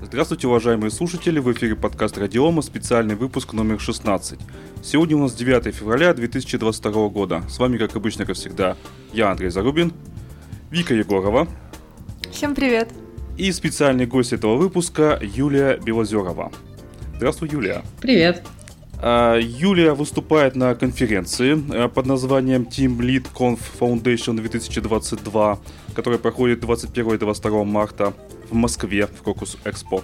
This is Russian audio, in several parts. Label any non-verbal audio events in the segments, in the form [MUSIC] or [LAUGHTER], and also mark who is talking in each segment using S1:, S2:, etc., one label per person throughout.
S1: Здравствуйте, уважаемые слушатели! В эфире подкаст Радиома, специальный выпуск номер 16. Сегодня у нас 9 февраля 2022 года. С вами, как обычно, как всегда, я, Андрей Зарубин, Вика Егорова.
S2: Всем привет!
S1: И специальный гость этого выпуска Юлия Белозерова. Здравствуй, Юлия.
S3: Привет.
S1: А, Юлия выступает на конференции э, под названием Team Lead Conf Foundation 2022, которая проходит 21 и 22 марта в Москве в Крокус Экспо.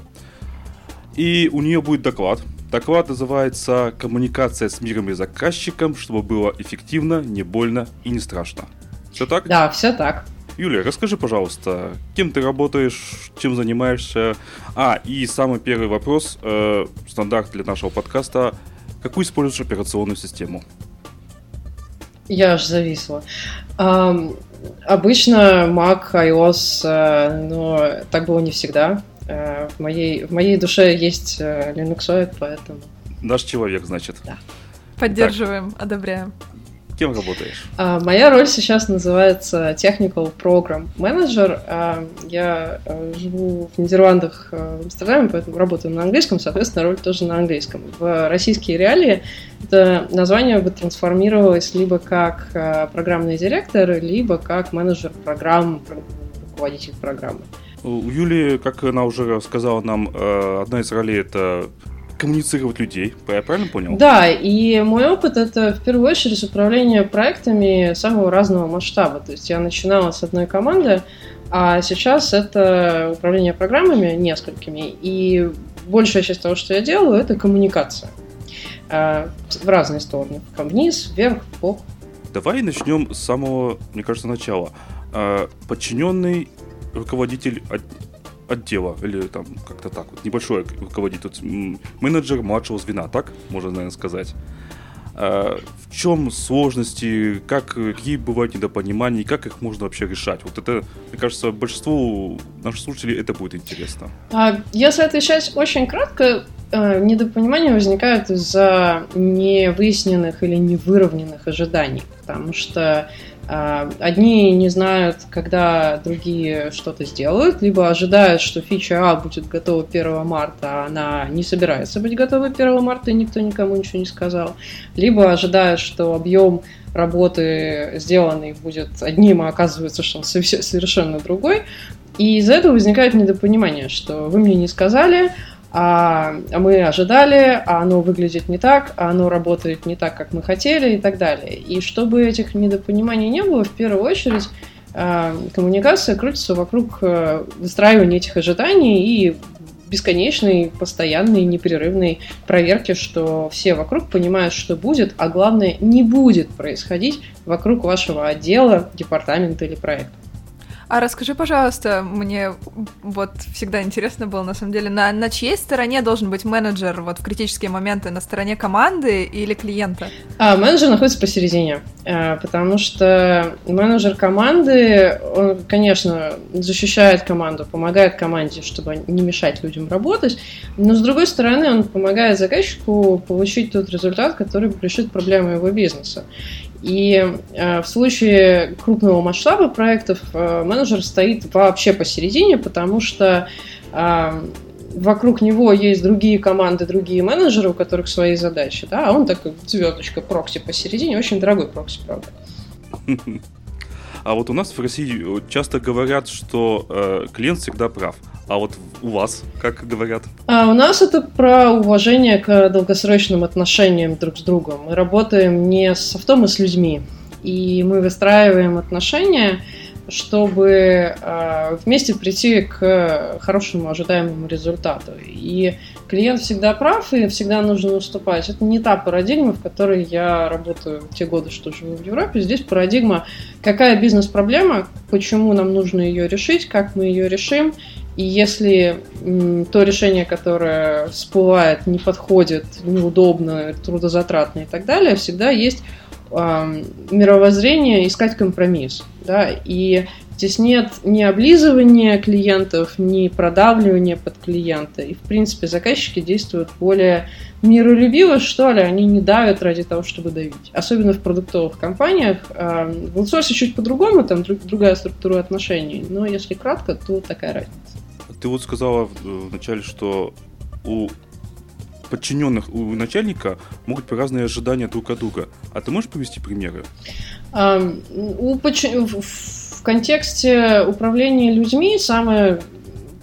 S1: И у нее будет доклад. Доклад называется «Коммуникация с миром и заказчиком, чтобы было эффективно, не больно и не страшно». Все так?
S3: Да, все так.
S1: Юлия, расскажи, пожалуйста, кем ты работаешь, чем занимаешься? А, и самый первый вопрос, э, стандарт для нашего подкаста. Какую используешь операционную систему?
S3: Я аж зависла. Um, обычно Mac, iOS, uh, но так было не всегда. Uh, в, моей, в моей душе есть uh, Linux, поэтому...
S1: Наш человек, значит.
S3: Да.
S2: Поддерживаем, так. одобряем.
S1: Кем работаешь?
S3: Uh, моя роль сейчас называется Technical Program Manager. Uh, я uh, живу в Нидерландах, в Амстердаме, поэтому работаю на английском, соответственно, роль тоже на английском. В российские реалии это название бы трансформировалось либо как программный директор, либо как менеджер программ, руководитель программы.
S1: У Юли, как она уже сказала нам, одна из ролей это коммуницировать людей, я правильно понял?
S3: Да, и мой опыт это в первую очередь управление проектами самого разного масштаба. То есть я начинала с одной команды, а сейчас это управление программами несколькими. И большая часть того, что я делаю, это коммуникация а, в разные стороны. Вниз, вверх, вбок.
S1: Давай начнем с самого, мне кажется, начала. А, подчиненный руководитель отдела, или там как-то так вот, небольшой руководитель, тут менеджер младшего звена, так можно, наверное, сказать. А, в чем сложности, как, какие бывают недопонимания, и как их можно вообще решать? Вот это, мне кажется, большинству наших слушателей это будет интересно.
S3: А, если отвечать очень кратко, э, недопонимания возникают из-за невыясненных или невыровненных ожиданий, потому что одни не знают, когда другие что-то сделают, либо ожидают, что фича А будет готова 1 марта, а она не собирается быть готова 1 марта, и никто никому ничего не сказал. Либо ожидают, что объем работы сделанный будет одним, а оказывается, что он совершенно другой. И из-за этого возникает недопонимание, что вы мне не сказали, а, мы ожидали, а оно выглядит не так, а оно работает не так, как мы хотели и так далее. И чтобы этих недопониманий не было, в первую очередь а, коммуникация крутится вокруг а, выстраивания этих ожиданий и бесконечной, постоянной, непрерывной проверки, что все вокруг понимают, что будет, а главное, не будет происходить вокруг вашего отдела, департамента или проекта.
S2: А расскажи, пожалуйста, мне вот всегда интересно было, на самом деле, на, на чьей стороне должен быть менеджер вот в критические моменты? На стороне команды или клиента?
S3: А, менеджер находится посередине, а, потому что менеджер команды, он, конечно, защищает команду, помогает команде, чтобы не мешать людям работать, но, с другой стороны, он помогает заказчику получить тот результат, который решит проблему его бизнеса. И э, в случае крупного масштаба проектов э, менеджер стоит вообще посередине, потому что э, вокруг него есть другие команды, другие менеджеры, у которых свои задачи, да, а он такой звездочка прокси посередине, очень дорогой прокси, правда. [LAUGHS]
S1: А вот у нас в России часто говорят, что э, клиент всегда прав. А вот у вас, как говорят?
S3: А у нас это про уважение к долгосрочным отношениям друг с другом. Мы работаем не с софтом, а с людьми. И мы выстраиваем отношения, чтобы э, вместе прийти к хорошему ожидаемому результату. И клиент всегда прав, и всегда нужно уступать. Это не та парадигма, в которой я работаю те годы, что живу в Европе. Здесь парадигма, какая бизнес-проблема, почему нам нужно ее решить, как мы ее решим, и если то решение, которое всплывает, не подходит, неудобно, трудозатратно и так далее, всегда есть мировоззрение искать компромисс. Да? И здесь нет ни облизывания клиентов, ни продавливания под клиента. И, в принципе, заказчики действуют более миролюбиво, что ли, они не давят ради того, чтобы давить. Особенно в продуктовых компаниях. В аутсорсе чуть по-другому, там другая структура отношений, но если кратко, то такая разница.
S1: ты вот сказала вначале, что у подчиненных у начальника могут быть разные ожидания друг от друга. А ты можешь привести примеры?
S3: Um, у подч... В контексте управления людьми самое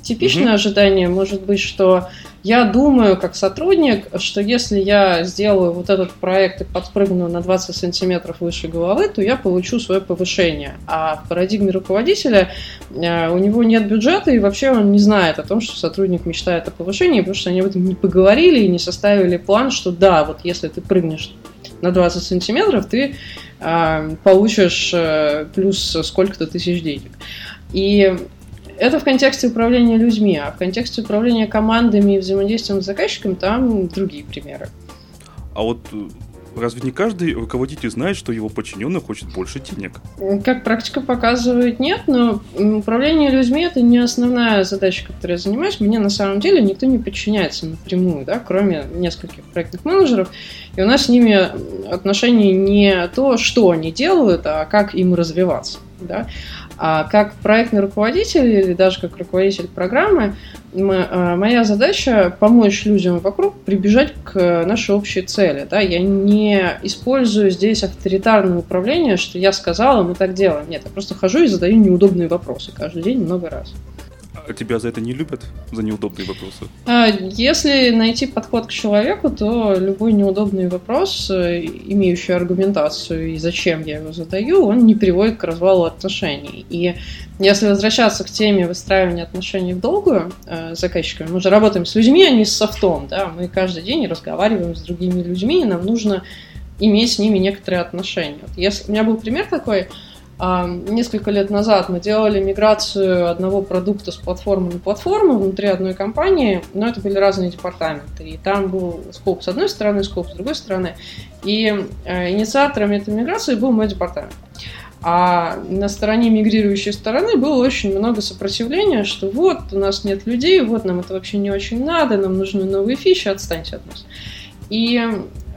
S3: типичное угу. ожидание может быть, что я думаю, как сотрудник, что если я сделаю вот этот проект и подпрыгну на 20 сантиметров выше головы, то я получу свое повышение. А в парадигме руководителя э, у него нет бюджета, и вообще он не знает о том, что сотрудник мечтает о повышении, потому что они об этом не поговорили и не составили план, что да, вот если ты прыгнешь на 20 сантиметров, ты э, получишь э, плюс сколько-то тысяч денег. И это в контексте управления людьми, а в контексте управления командами и взаимодействием с заказчиком там другие примеры.
S1: А вот э, разве не каждый руководитель знает, что его подчиненный хочет больше денег?
S3: Как практика показывает, нет, но управление людьми это не основная задача, которой я занимаюсь. Мне на самом деле никто не подчиняется напрямую, да, кроме нескольких проектных менеджеров. И у нас с ними отношения не то, что они делают, а как им развиваться. Да? А как проектный руководитель или даже как руководитель программы, мы, а, моя задача помочь людям вокруг прибежать к нашей общей цели. Да? Я не использую здесь авторитарное управление, что я сказала, мы так делаем. Нет, я просто хожу и задаю неудобные вопросы каждый день много раз.
S1: А тебя за это не любят? За неудобные вопросы?
S3: А, если найти подход к человеку, то любой неудобный вопрос, э, имеющий аргументацию и зачем я его задаю, он не приводит к развалу отношений. И если возвращаться к теме выстраивания отношений в долгую э, с заказчиками, мы же работаем с людьми, а не с софтом, да, мы каждый день разговариваем с другими людьми, и нам нужно иметь с ними некоторые отношения. Вот если, у меня был пример такой, несколько лет назад мы делали миграцию одного продукта с платформы на платформу внутри одной компании, но это были разные департаменты. И там был скоп с одной стороны, скоп с другой стороны. И э, инициатором этой миграции был мой департамент. А на стороне мигрирующей стороны было очень много сопротивления, что вот, у нас нет людей, вот, нам это вообще не очень надо, нам нужны новые фичи, отстаньте от нас. И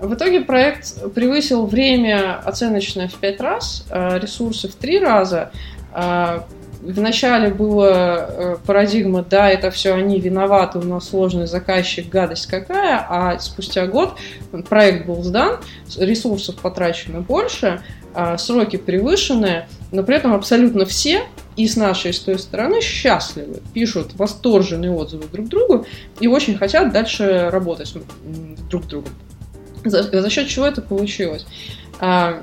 S3: в итоге проект превысил время оценочное в пять раз, а ресурсы в три раза. А, Вначале была э, парадигма, да, это все они виноваты, у нас сложный заказчик, гадость какая, а спустя год проект был сдан, ресурсов потрачено больше, а, сроки превышены, но при этом абсолютно все и с нашей, и с той стороны счастливы, пишут восторженные отзывы друг другу и очень хотят дальше работать друг с другом. За, за счет чего это получилось? А,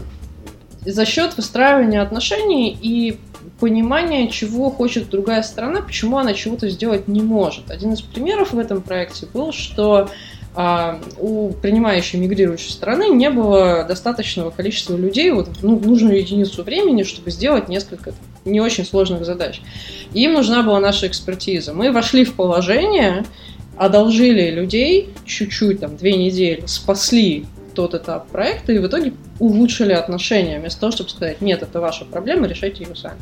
S3: за счет выстраивания отношений и понимания, чего хочет другая сторона, почему она чего-то сделать не может. Один из примеров в этом проекте был, что а, у принимающей мигрирующей стороны не было достаточного количества людей вот, ну, нужную единицу времени, чтобы сделать несколько не очень сложных задач. Им нужна была наша экспертиза. Мы вошли в положение, одолжили людей чуть-чуть, там, две недели, спасли тот этап проекта и в итоге улучшили отношения, вместо того, чтобы сказать, нет, это ваша проблема, решайте ее сами.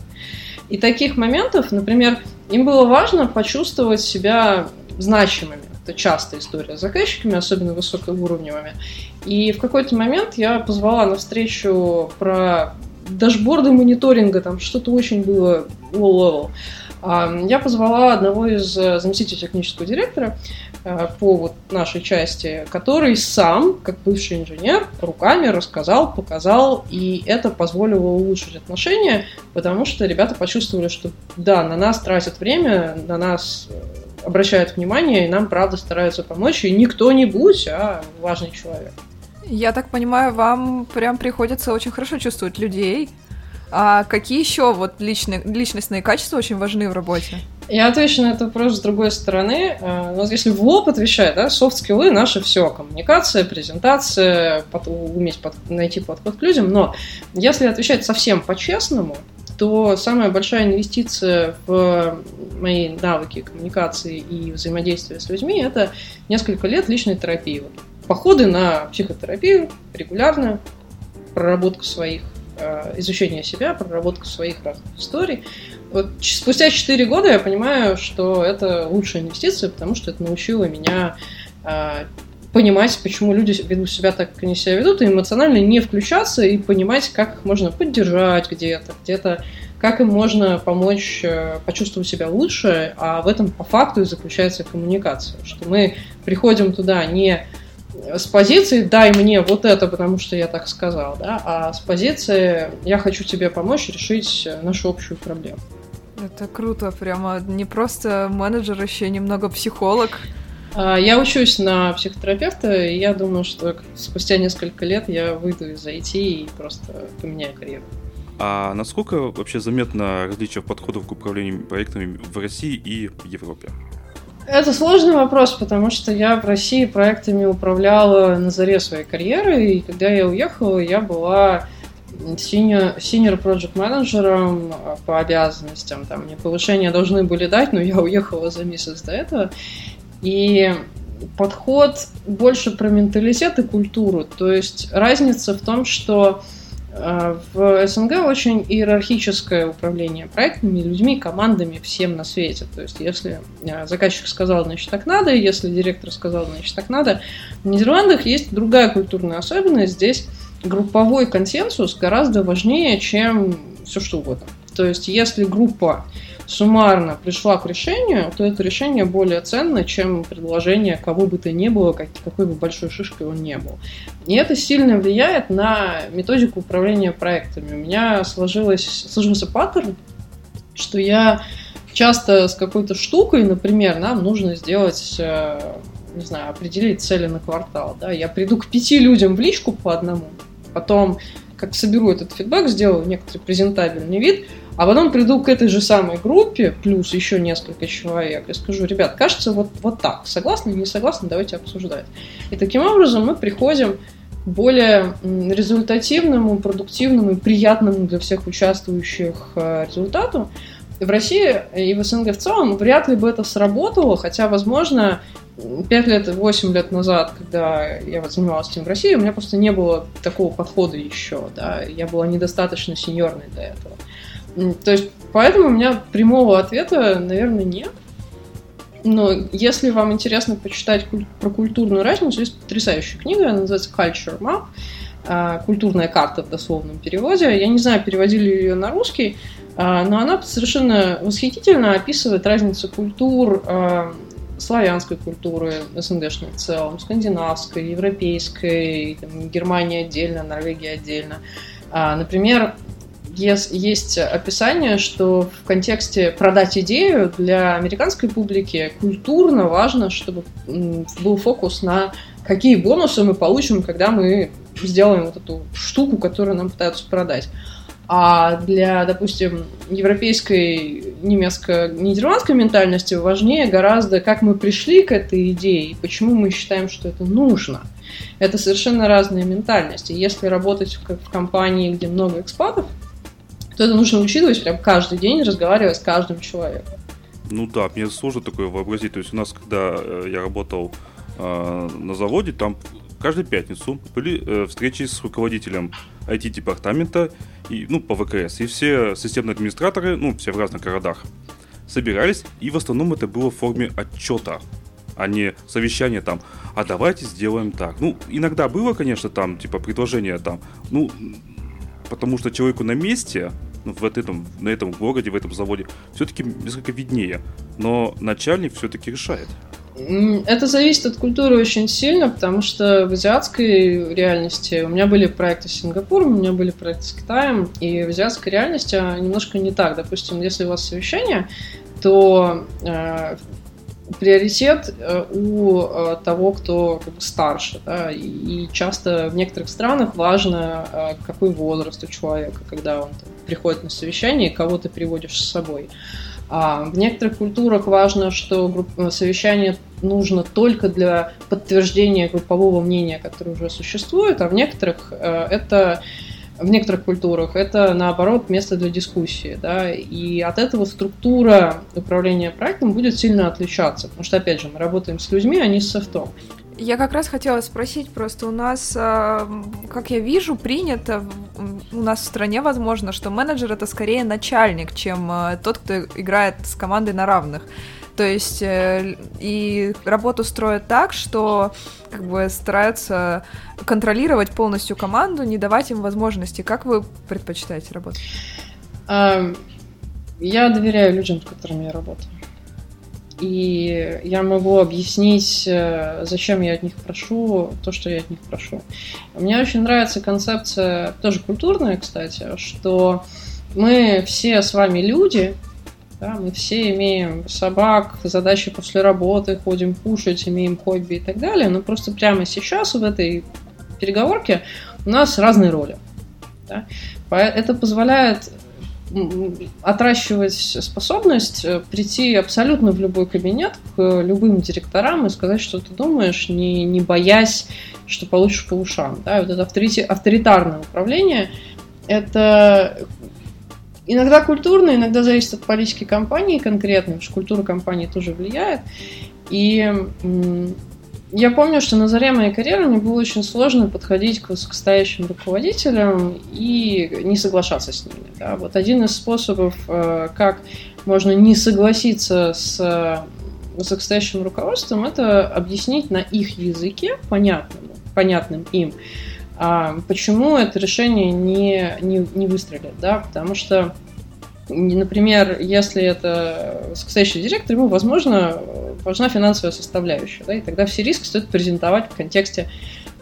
S3: И таких моментов, например, им было важно почувствовать себя значимыми. Это частая история с заказчиками, особенно высокоуровневыми. И в какой-то момент я позвала на встречу про дашборды мониторинга, там что-то очень было low-level. Я позвала одного из э, заместителей технического директора э, по вот нашей части, который сам, как бывший инженер, руками рассказал, показал, и это позволило улучшить отношения, потому что ребята почувствовали, что да, на нас тратят время, на нас э, обращают внимание, и нам правда стараются помочь, и не кто-нибудь, а важный человек.
S2: Я так понимаю, вам прям приходится очень хорошо чувствовать людей, а какие еще вот личные, личностные качества очень важны в работе?
S3: Я отвечу на этот вопрос с другой стороны. Э, вот если в лоб отвечать, да, софт-скиллы наше все. Коммуникация, презентация, под, уметь под, найти подход к людям. Но если отвечать совсем по-честному, то самая большая инвестиция в мои навыки коммуникации и взаимодействия с людьми – это несколько лет личной терапии. Походы на психотерапию регулярно, проработка своих Э, изучение себя, проработка своих разных историй. Вот спустя 4 года я понимаю, что это лучшая инвестиция, потому что это научило меня э, понимать, почему люди ведут себя так, как они себя ведут, и эмоционально не включаться, и понимать, как их можно поддержать где-то, где-то как им можно помочь э, почувствовать себя лучше, а в этом по факту и заключается коммуникация, что мы приходим туда не с позиции «дай мне вот это, потому что я так сказал», да, а с позиции «я хочу тебе помочь решить нашу общую проблему».
S2: Это круто, прямо не просто менеджер, еще немного психолог.
S3: А, я учусь на психотерапевта, и я думаю, что спустя несколько лет я выйду из IT и просто поменяю карьеру.
S1: А насколько вообще заметно различие подходов к управлению проектами в России и в Европе?
S3: Это сложный вопрос, потому что я в России проектами управляла на заре своей карьеры, и когда я уехала, я была senior, senior project менеджером по обязанностям. Там мне повышение должны были дать, но я уехала за месяц до этого. И подход больше про менталитет и культуру. То есть разница в том, что э, в СНГ очень иерархическое управление проектами, людьми, командами, всем на свете. То есть, если э, заказчик сказал, значит, так надо, если директор сказал, значит, так надо. В Нидерландах есть другая культурная особенность. Здесь групповой консенсус гораздо важнее, чем все что угодно. То есть, если группа суммарно пришла к решению, то это решение более ценно, чем предложение кого бы то ни было, как, какой бы большой шишкой он не был. И это сильно влияет на методику управления проектами. У меня сложилось, сложился паттерн, что я часто с какой-то штукой, например, нам нужно сделать э, не знаю, определить цели на квартал. Да? Я приду к пяти людям в личку по одному, потом как соберу этот фидбэк, сделаю некоторый презентабельный вид, а потом приду к этой же самой группе, плюс еще несколько человек, и скажу, ребят, кажется, вот, вот так. Согласны, не согласны, давайте обсуждать. И таким образом мы приходим к более результативному, продуктивному и приятному для всех участвующих э, результату. В России и в СНГ в целом вряд ли бы это сработало, хотя, возможно, 5 лет, 8 лет назад, когда я вот занималась этим в России, у меня просто не было такого подхода еще, да, я была недостаточно сеньорной для этого. То есть, поэтому у меня прямого ответа, наверное, нет. Но если вам интересно почитать про культурную разницу, есть потрясающая книга, она называется Culture Map, а, культурная карта в дословном переводе. Я не знаю, переводили ее на русский, а, но она совершенно восхитительно описывает разницу культур а, славянской культуры, СНГшной в целом, скандинавской, европейской, там, Германия отдельно, Норвегия отдельно. Например, есть описание, что в контексте продать идею для американской публики культурно важно, чтобы был фокус на какие бонусы мы получим, когда мы сделаем вот эту штуку, которую нам пытаются продать. А для, допустим, европейской, немецко-нидерландской ментальности важнее гораздо, как мы пришли к этой идее и почему мы считаем, что это нужно. Это совершенно разные ментальности. Если работать в компании, где много экспатов, то это нужно учитывать прям каждый день, разговаривая с каждым человеком.
S1: Ну да, мне сложно такое вообразить. То есть у нас, когда э, я работал э, на заводе, там каждую пятницу были э, встречи с руководителем IT-департамента и, ну, по ВКС. И все системные администраторы, ну, все в разных городах, собирались, и в основном это было в форме отчета, а не совещания там, а давайте сделаем так. Ну, иногда было, конечно, там, типа, предложение там, ну, потому что человеку на месте в этом, на этом городе, в этом заводе, все-таки несколько виднее. Но начальник все-таки решает.
S3: Это зависит от культуры очень сильно, потому что в азиатской реальности у меня были проекты с Сингапуром, у меня были проекты с Китаем, и в азиатской реальности немножко не так. Допустим, если у вас совещание, то э, приоритет э, у э, того, кто как бы, старше. Да? И часто в некоторых странах важно, э, какой возраст у человека, когда он там, приходит на совещание, кого ты приводишь с собой. А в некоторых культурах важно, что совещание нужно только для подтверждения группового мнения, которое уже существует, а в некоторых это в некоторых культурах это, наоборот, место для дискуссии, да, и от этого структура управления проектом будет сильно отличаться, потому что, опять же, мы работаем с людьми, а не с софтом.
S2: Я как раз хотела спросить, просто у нас, а, как я вижу, принято у нас в стране, возможно, что менеджер это скорее начальник, чем а, тот, кто играет с командой на равных. То есть э, и работу строят так, что как бы стараются контролировать полностью команду, не давать им возможности. Как вы предпочитаете работать?
S3: А, я доверяю людям, с которыми я работаю. И я могу объяснить, э, зачем я от них прошу то, что я от них прошу. Мне очень нравится концепция, тоже культурная, кстати, что мы все с вами люди, да, мы все имеем собак, задачи после работы, ходим кушать, имеем хобби и так далее, но просто прямо сейчас в этой переговорке у нас разные роли. Да? Это позволяет отращивать способность э, прийти абсолютно в любой кабинет к любым директорам и сказать, что ты думаешь, не, не боясь, что получишь по ушам. Да? Вот это авторитарное управление – это иногда культурно, иногда зависит от политики компании конкретно, потому что культура компании тоже влияет. И я помню, что на заре моей карьеры мне было очень сложно подходить к высокостоящим руководителям и не соглашаться с ними. Да. Вот один из способов, э, как можно не согласиться с высокостоящим руководством, это объяснить на их языке, понятным, понятным им, а почему это решение не, не, не выстрелит. Да? Потому что Например, если это высокостоящий директор, ему, возможно, важна финансовая составляющая, да, и тогда все риски стоит презентовать в контексте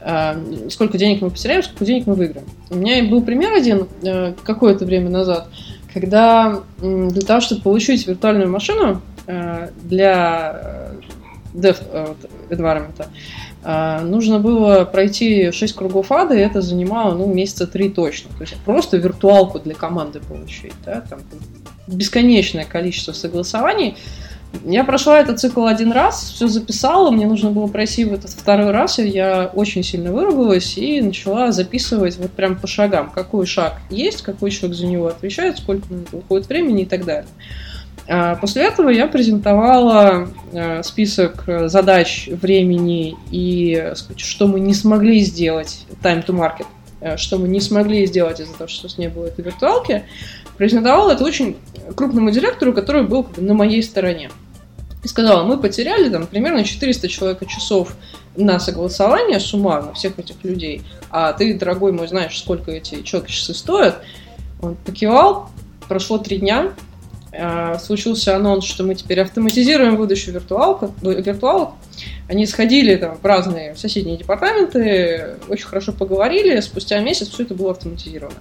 S3: э, сколько денег мы потеряем, сколько денег мы выиграем. У меня был пример один э, какое-то время назад, когда для того, чтобы получить виртуальную машину э, для dev э, environment, а, нужно было пройти 6 кругов ада, и это занимало ну, месяца 3 точно. То есть просто виртуалку для команды получить. Да? Там бесконечное количество согласований. Я прошла этот цикл один раз, все записала, мне нужно было пройти в этот второй раз, и я очень сильно выругалась и начала записывать вот прям по шагам, какой шаг есть, какой человек за него отвечает, сколько уходит времени и так далее. А после этого я презентовала э, список задач, времени и что мы не смогли сделать, time to market, э, что мы не смогли сделать из-за того, что не было этой виртуалки, презентовала это очень крупному директору, который был на моей стороне. И сказала, мы потеряли там примерно 400 человека часов на согласование суммарно всех этих людей, а ты, дорогой мой, знаешь, сколько эти человек часы стоят. Он покивал, прошло три дня, случился анонс, что мы теперь автоматизируем выдачу виртуалку, виртуалок. Они сходили там, в разные соседние департаменты, очень хорошо поговорили, спустя месяц все это было автоматизировано.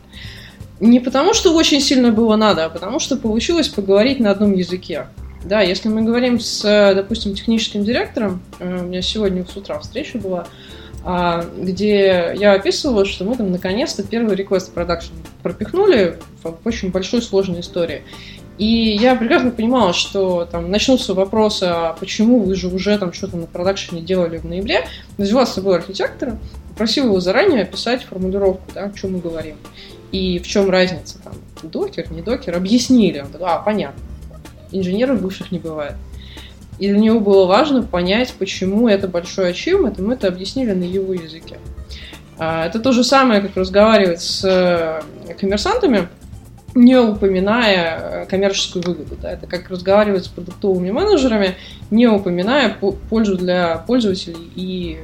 S3: Не потому, что очень сильно было надо, а потому, что получилось поговорить на одном языке. Да, если мы говорим с, допустим, техническим директором, э, у меня сегодня с утра встреча была, а, где я описывала, что мы там наконец-то первый request production пропихнули в очень большой сложной истории. И я прекрасно понимала, что там начнутся вопросы, а почему вы же уже там что-то на продакшене делали в ноябре. Взяла с собой архитектора, попросила его заранее описать формулировку, да, о чем мы говорим. И в чем разница, там, докер, не докер, объяснили. Он такой, а, понятно. Инженеров бывших не бывает. И для него было важно понять, почему это большой ачивмент, и мы это объяснили на его языке. А, это то же самое, как разговаривать с э, коммерсантами, не упоминая э, коммерческую выгоду. Да? Это как разговаривать с продуктовыми менеджерами, не упоминая пользу для пользователей и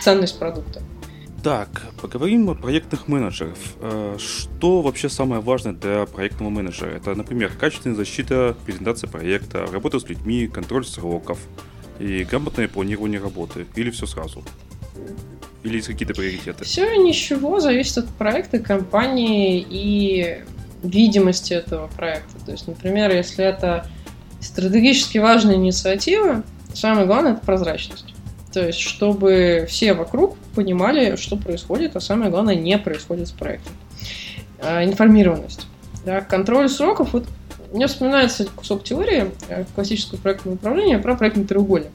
S3: ценность продукта.
S1: Так, поговорим о проектных менеджеров. Э, что вообще самое важное для проектного менеджера? Это, например, качественная защита, презентация проекта, работа с людьми, контроль сроков и грамотное планирование работы. Или все сразу? Или есть какие-то приоритеты?
S3: Все и ничего зависит от проекта, компании и видимости этого проекта. То есть, например, если это стратегически важная инициатива, самое главное это прозрачность. То есть, чтобы все вокруг понимали, что происходит, а самое главное, не происходит с проектом. А, информированность. Да, контроль сроков. Вот мне вспоминается кусок теории э, классического проектного управления про проектный треугольник.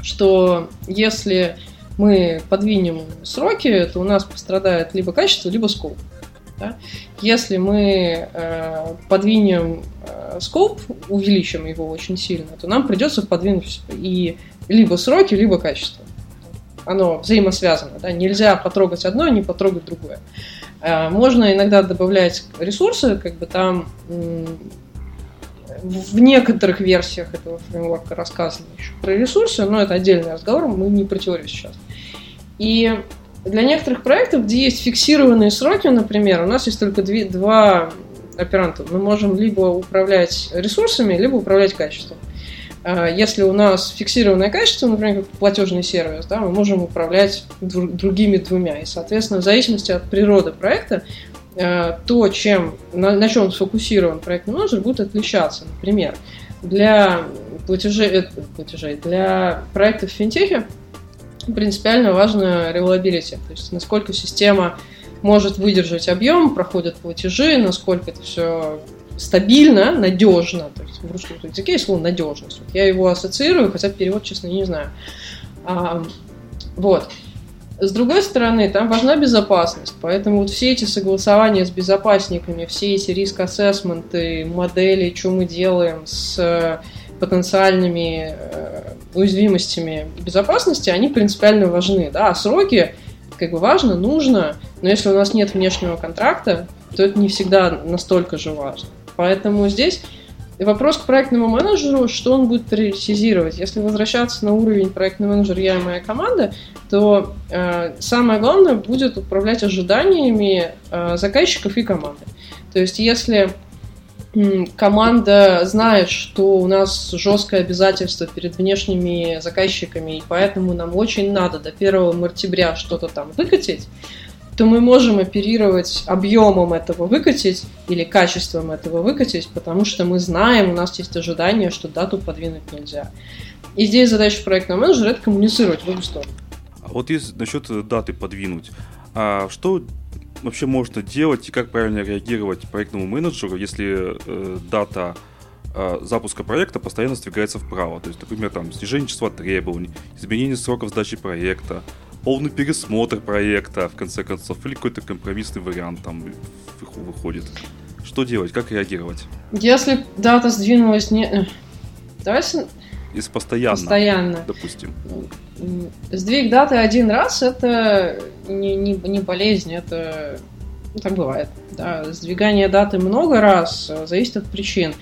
S3: Что если мы подвинем сроки, то у нас пострадает либо качество, либо скоп. Да? Если мы э, подвинем э, увеличим его очень сильно, то нам придется подвинуть и либо сроки, либо качество. Оно взаимосвязано. Да? Нельзя потрогать одно, не потрогать другое. Э, можно иногда добавлять ресурсы, как бы там в некоторых версиях этого фреймворка рассказано еще про ресурсы, но это отдельный разговор, мы не про теорию сейчас. И для некоторых проектов, где есть фиксированные сроки, например, у нас есть только две, два оперантом. Мы можем либо управлять ресурсами, либо управлять качеством. А, если у нас фиксированное качество, например, как платежный сервис, да, мы можем управлять другими двумя. И, соответственно, в зависимости от природы проекта, то, чем, на, на чем сфокусирован проектный менеджер, будет отличаться. Например, для платежей, э, платежей для проектов в принципиально важно reliability, то есть насколько система может выдержать объем, проходят платежи, насколько это все стабильно, надежно. То есть в русском языке есть слово надежность. Вот я его ассоциирую, хотя перевод, честно, не знаю. А, вот. С другой стороны, там важна безопасность, поэтому вот все эти согласования с безопасниками, все эти риск-ассессменты, модели, что мы делаем с потенциальными э, уязвимостями безопасности, они принципиально важны. Да? А сроки как бы важно, нужно, но если у нас нет внешнего контракта, то это не всегда настолько же важно. Поэтому здесь вопрос к проектному менеджеру, что он будет приоритизировать. Если возвращаться на уровень проектный менеджер я и моя команда, то э, самое главное будет управлять ожиданиями э, заказчиков и команды. То есть если команда знает, что у нас жесткое обязательство перед внешними заказчиками, и поэтому нам очень надо до 1 октября что-то там выкатить, то мы можем оперировать объемом этого выкатить или качеством этого выкатить, потому что мы знаем, у нас есть ожидание, что дату подвинуть нельзя. И здесь задача проектного менеджера – это коммуницировать в обе стороны.
S1: А вот если насчет даты подвинуть, а что вообще можно делать и как правильно реагировать проектному менеджеру, если э, дата э, запуска проекта постоянно сдвигается вправо. То есть, например, там снижение числа требований, изменение сроков сдачи проекта, полный пересмотр проекта, в конце концов, или какой-то компромиссный вариант там выходит. Что делать, как реагировать?
S3: Если дата сдвинулась не... Э, давайте...
S1: Если постоянно,
S3: постоянно.
S1: допустим.
S3: Сдвиг даты один раз это не, не, не болезнь, это ну, так бывает. Да. Сдвигание даты много раз э, зависит от причин.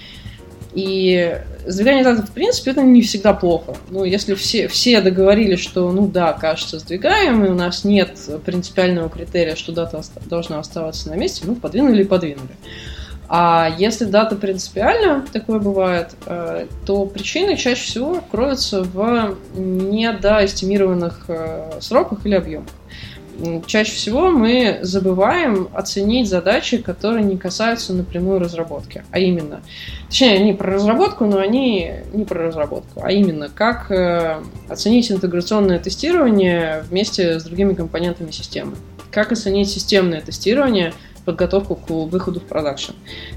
S3: И сдвигание даты, в принципе, это не всегда плохо. Ну, если все, все договорились, что, ну да, кажется, сдвигаем, и у нас нет принципиального критерия, что дата должна оставаться на месте, ну, подвинули и подвинули. А если дата принципиальна, такое бывает, э, то причины чаще всего кроются в недоэстимированных э, сроках или объемах чаще всего мы забываем оценить задачи, которые не касаются напрямую разработки. А именно, точнее, не про разработку, но они не про разработку, а именно, как э, оценить интеграционное тестирование вместе с другими компонентами системы. Как оценить системное тестирование, подготовку к выходу в продакшн.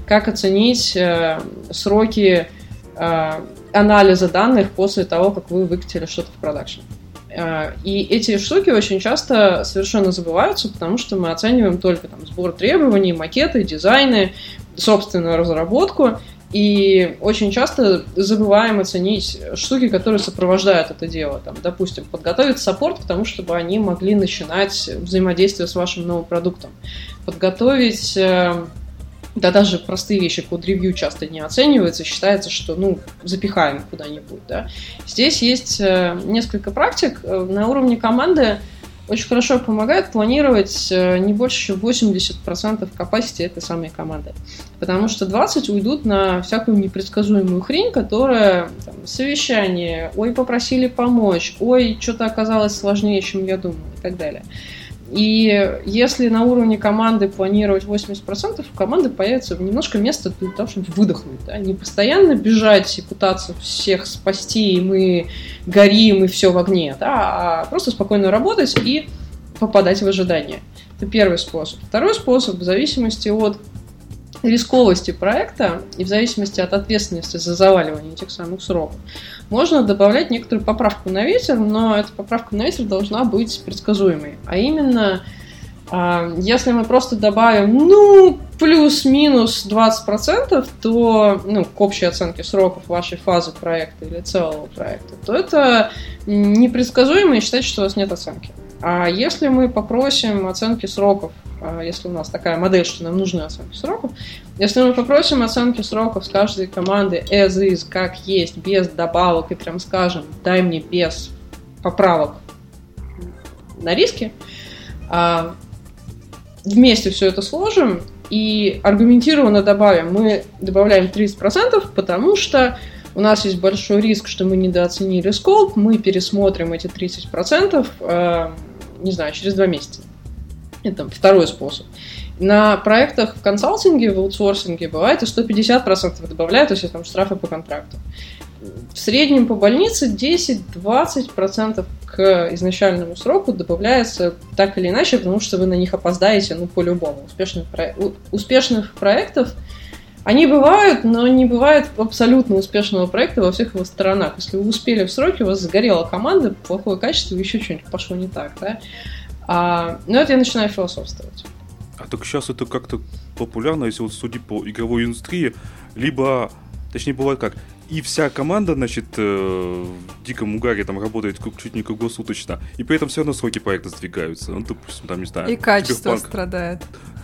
S3: Как оценить э, сроки э, анализа данных после того, как вы выкатили что-то в продакшн. А, и эти штуки очень часто совершенно забываются, потому что мы оцениваем только там, сбор требований, макеты, дизайны, собственную разработку, и очень часто забываем оценить штуки, которые сопровождают это дело. Там, допустим, подготовить support к тому, чтобы они могли начинать взаимодействие с вашим новым продуктом. Подготовить э, да даже простые вещи, код-ревью часто не оценивается, считается, что, ну, запихаем куда-нибудь, да. Здесь есть э, несколько практик. Э, на уровне команды очень хорошо помогает планировать э, не больше, чем 80% capacity этой самой команды. Потому что 20 уйдут на всякую непредсказуемую хрень, которая там, совещание, ой, попросили помочь, ой, что-то оказалось сложнее, чем я думал и так далее. И если на уровне команды планировать 80%, у команды появится немножко места для того, чтобы выдохнуть. Да? Не постоянно бежать и пытаться всех спасти, и мы горим, и все в огне, да? а просто спокойно работать и попадать в ожидание. Это первый способ. Второй способ, в зависимости от рисковости проекта и в зависимости от ответственности за заваливание этих самых сроков, можно добавлять некоторую поправку на ветер, но эта поправка на ветер должна быть предсказуемой. А именно, а, если мы просто добавим, ну, плюс-минус 20%, то, ну, к общей оценке сроков вашей фазы проекта или целого проекта, то это непредсказуемо и считать, что у вас нет оценки. А если мы попросим оценки сроков, а, если у нас такая модель, что нам нужны оценки сроков, если мы попросим оценки сроков с каждой команды as is, как есть, без добавок, и прям скажем, дай мне без поправок на риски, а, вместе все это сложим, и аргументированно добавим. Мы добавляем 30%, потому что у нас есть большой риск, что мы недооценили скоп, мы пересмотрим эти 30%, э, не знаю, через два месяца. Это второй способ. На проектах в консалтинге, в аутсорсинге бывает и 150% добавляют, если там штрафы по контракту. В среднем по больнице 10-20% к изначальному сроку добавляется так или иначе, потому что вы на них опоздаете, ну, по-любому. Успешных, про... успешных проектов они бывают, но не бывает абсолютно успешного проекта во всех его сторонах. Если вы успели в сроки, у вас загорела команда, плохое качество, еще что-нибудь пошло не так, да? А, но это я начинаю философствовать.
S1: А так сейчас это как-то популярно, если вот судить по игровой индустрии, либо, точнее, бывает как, и вся команда, значит, э, в диком угаре там работает чуть не круглосуточно, и при этом все равно сроки проекта сдвигаются. Ну, допустим, там, не знаю...
S2: И качество киберпанк... страдает.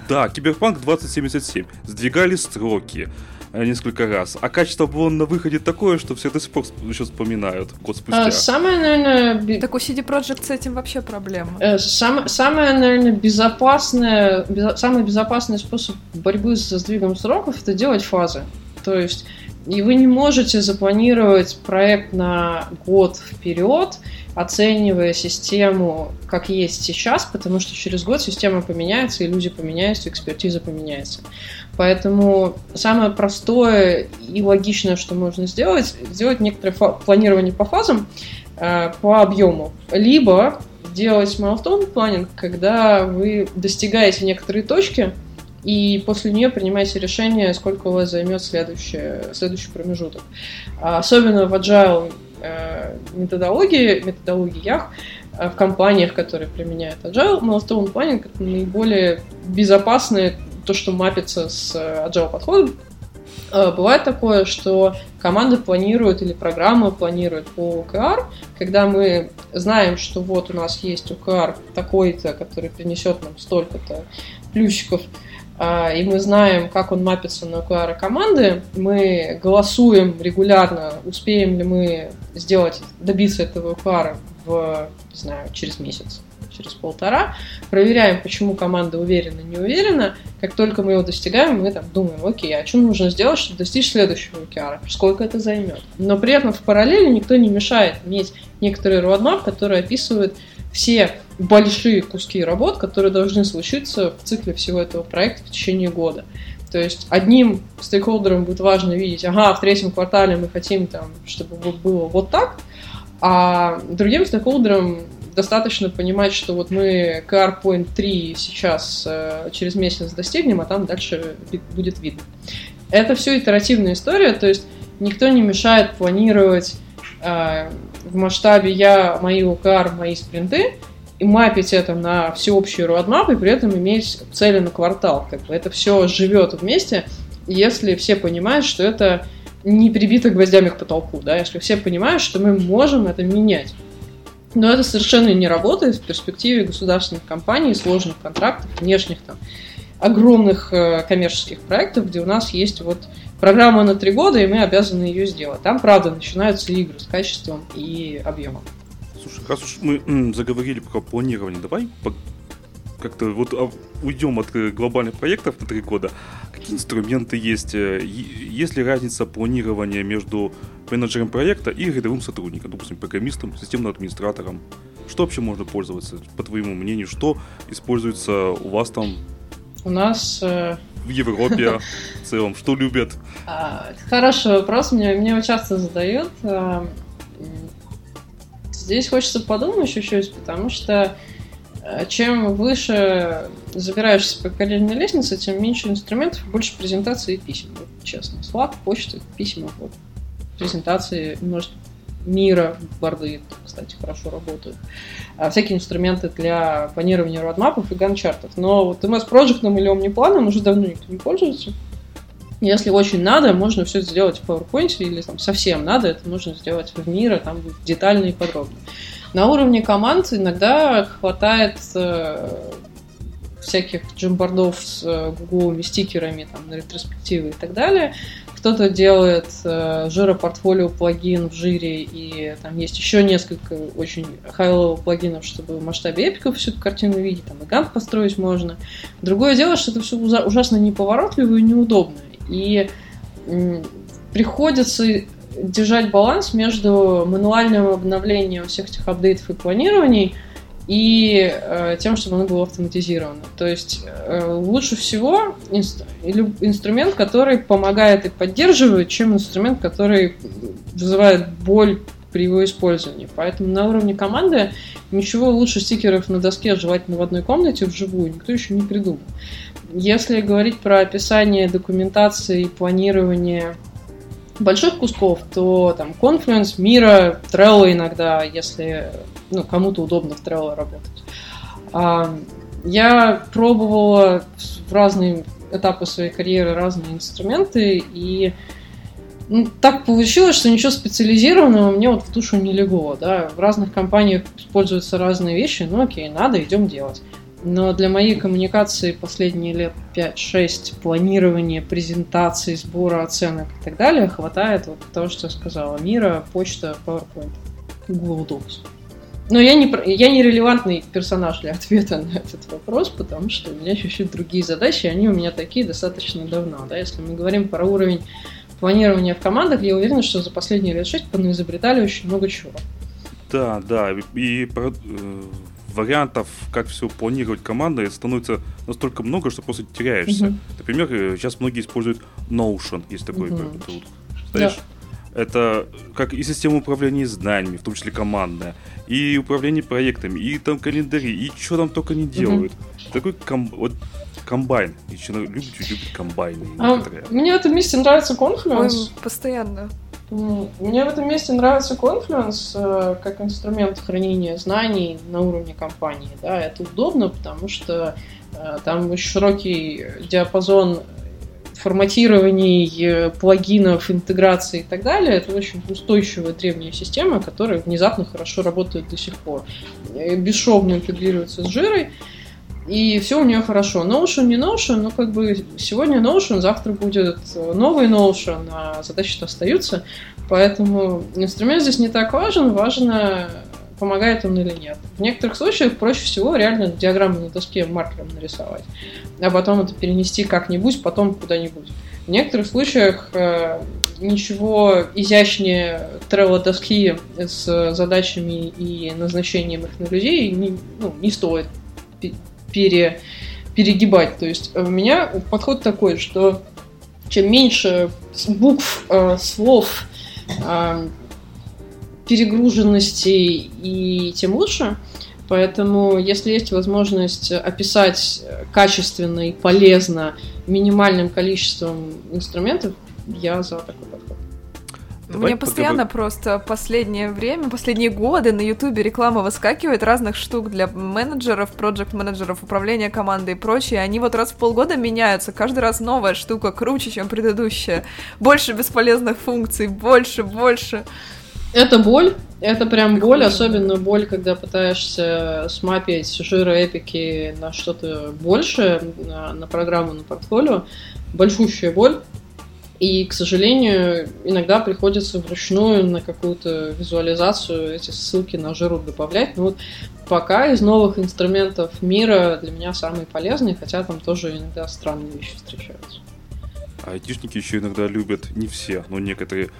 S1: Да, Киберпанк 2077. Сдвигали строки э, несколько раз. А качество было на выходе такое, что все до сих пор еще вспоминают год спустя. А,
S3: самое, наверное...
S2: Так у CD Projekt с этим вообще проблема.
S3: Э, сам, самое, наверное, безопасное, без, самый безопасный способ борьбы со сдвигом сроков это делать фазы. То есть и вы не можете запланировать проект на год вперед, оценивая систему как есть сейчас, потому что через год система поменяется, и люди поменяются, экспертиза поменяется. Поэтому самое простое и логичное, что можно сделать, сделать некоторое планирование по фазам, э, по объему. Либо делать milestone планинг, когда вы достигаете некоторые точки, и после нее принимаете решение, сколько у вас займет следующий, следующий промежуток. А особенно в agile э, методологии, методологиях, э, в компаниях, которые применяют agile, milestone planning это наиболее безопасное, то, что мапится с agile подходом. Э, бывает такое, что команда планирует или программа планирует по OKR, когда мы знаем, что вот у нас есть OKR такой-то, который принесет нам столько-то плюсиков, и мы знаем, как он мапится на OKR команды, мы голосуем регулярно, успеем ли мы сделать, добиться этого OKR в, не знаю, через месяц, через полтора, проверяем, почему команда уверена, не уверена, как только мы его достигаем, мы там думаем, окей, а что нужно сделать, чтобы достичь следующего OKR, сколько это займет. Но при этом в параллели никто не мешает иметь некоторый roadmap, который описывает все большие куски работ, которые должны случиться в цикле всего этого проекта в течение года. То есть одним стейкхолдерам будет важно видеть, ага, в третьем квартале мы хотим, там, чтобы было вот так, а другим стейкхолдерам достаточно понимать, что вот мы car point 3 сейчас э, через месяц достигнем, а там дальше будет видно. Это все итеративная история, то есть никто не мешает планировать э, в масштабе я, мои OKR, мои спринты, и мапить это на всеобщий roadmap, и при этом иметь цели на квартал. Как бы это все живет вместе, если все понимают, что это не прибито гвоздями к потолку, да, если все понимают, что мы можем это менять. Но это совершенно не работает в перспективе государственных компаний, сложных контрактов, внешних там, огромных э, коммерческих проектов, где у нас есть вот программа на три года, и мы обязаны ее сделать. Там, правда, начинаются игры с качеством и объемом.
S1: Слушай, раз уж мы заговорили про планирование, давай как-то вот а, уйдем от э, глобальных проектов на три года. Какие инструменты есть? Э, есть ли разница планирования между менеджером проекта и рядовым сотрудником, допустим, программистом, системным администратором? Что вообще можно пользоваться, по твоему мнению? Что используется у вас там?
S3: У нас э,
S1: в Европе [LAUGHS] в целом? Что любят?
S3: А, хороший вопрос, мне, мне его часто задают. Здесь хочется подумать чуть-чуть, потому что э, чем выше забираешься по карьерной лестнице, тем меньше инструментов, больше презентаций и писем. Вот, честно. Slack, почта, письма, вот. презентации, может, мира, борды, кстати, хорошо работают. А всякие инструменты для планирования родмапов и ганчартов. Но вот MS Project или Omniplaном уже давно никто не пользуется. Если очень надо, можно все сделать в PowerPoint, или там совсем надо, это нужно сделать в мира, там детально и подробно. На уровне команд иногда хватает э, всяких джимбордов с э, гугловыми стикерами там, на ретроспективы и так далее. Кто-то делает э, жиропортфолио плагин в жире, и там есть еще несколько очень high-level плагинов, чтобы в масштабе эпиков всю эту картину видеть, там и гант построить можно. Другое дело, что это все ужасно неповоротливо и неудобно. И приходится держать баланс между мануальным обновлением всех этих апдейтов и планирований и э, тем, чтобы оно было автоматизировано. То есть э, лучше всего инст- инструмент, который помогает и поддерживает, чем инструмент, который вызывает боль при его использовании. Поэтому на уровне команды ничего лучше стикеров на доске, желательно в одной комнате вживую, никто еще не придумал. Если говорить про описание документации и планирование больших кусков, то там Confluence, Мира, Trello иногда, если ну, кому-то удобно в Trello работать. А, я пробовала в разные этапы своей карьеры разные инструменты, и ну, так получилось, что ничего специализированного мне вот в душу не легло. Да? В разных компаниях используются разные вещи, ну окей, надо, идем делать. Но для моей коммуникации последние лет 5-6 планирования, презентаций, сбора оценок и так далее хватает вот того, что я сказала. Мира, почта, PowerPoint, Google Docs. Но я не, я не релевантный персонаж для [LAUGHS] ответа на этот вопрос, потому что у меня [LAUGHS] чуть-чуть другие задачи, и они у меня такие достаточно давно. Да? Если мы говорим про уровень планирования в командах, я уверен, что за последние лет шесть изобретали очень много чего.
S1: Да, да, и э, вариантов, как все планировать командой, становится настолько много, что просто теряешься. Угу. Например, э, сейчас многие используют Notion, есть такой угу. труд. Знаешь? Да. Это как и система управления знаниями, в том числе командная, и управление проектами, и там календари, и что там только не делают. Угу. Такой ком... вот комбайн. Еще любите, любите комбайны.
S3: А, мне в этом месте нравится Confluence.
S2: Постоянно.
S3: Мне в этом месте нравится Confluence э, как инструмент хранения знаний на уровне компании. Да, это удобно, потому что э, там очень широкий диапазон форматирований, э, плагинов, интеграции и так далее. Это очень устойчивая древняя система, которая внезапно хорошо работает до сих пор. Бесшовно интегрируется с жирой. И все у нее хорошо. Notion не Notion, но как бы сегодня Notion, завтра будет новый Notion, а задачи-то остаются. Поэтому инструмент здесь не так важен, важно, помогает он или нет. В некоторых случаях проще всего реально диаграмму на доске маркером нарисовать, а потом это перенести как-нибудь, потом куда-нибудь. В некоторых случаях э, ничего изящнее трелла доски с задачами и назначением их на людей не, ну, не стоит пере, перегибать. То есть у меня подход такой, что чем меньше букв, э, слов, э, перегруженности и тем лучше. Поэтому, если есть возможность описать качественно и полезно минимальным количеством инструментов, я за такой подход.
S2: Давай Мне постоянно поговорим. просто последнее время, последние годы на Ютубе реклама выскакивает разных штук для менеджеров, проект-менеджеров, управления командой и прочее. Они вот раз в полгода меняются. Каждый раз новая штука, круче, чем предыдущая. Больше бесполезных функций, больше, больше.
S3: Это боль, это прям боль, особенно боль, когда пытаешься смапить жиры эпики на что-то большее, на, на программу, на портфолио. Большущая боль. И, к сожалению, иногда приходится вручную на какую-то визуализацию эти ссылки на жиру добавлять. Но вот пока из новых инструментов мира для меня самые полезные, хотя там тоже иногда странные вещи встречаются.
S1: Айтишники еще иногда любят, не все, но некоторые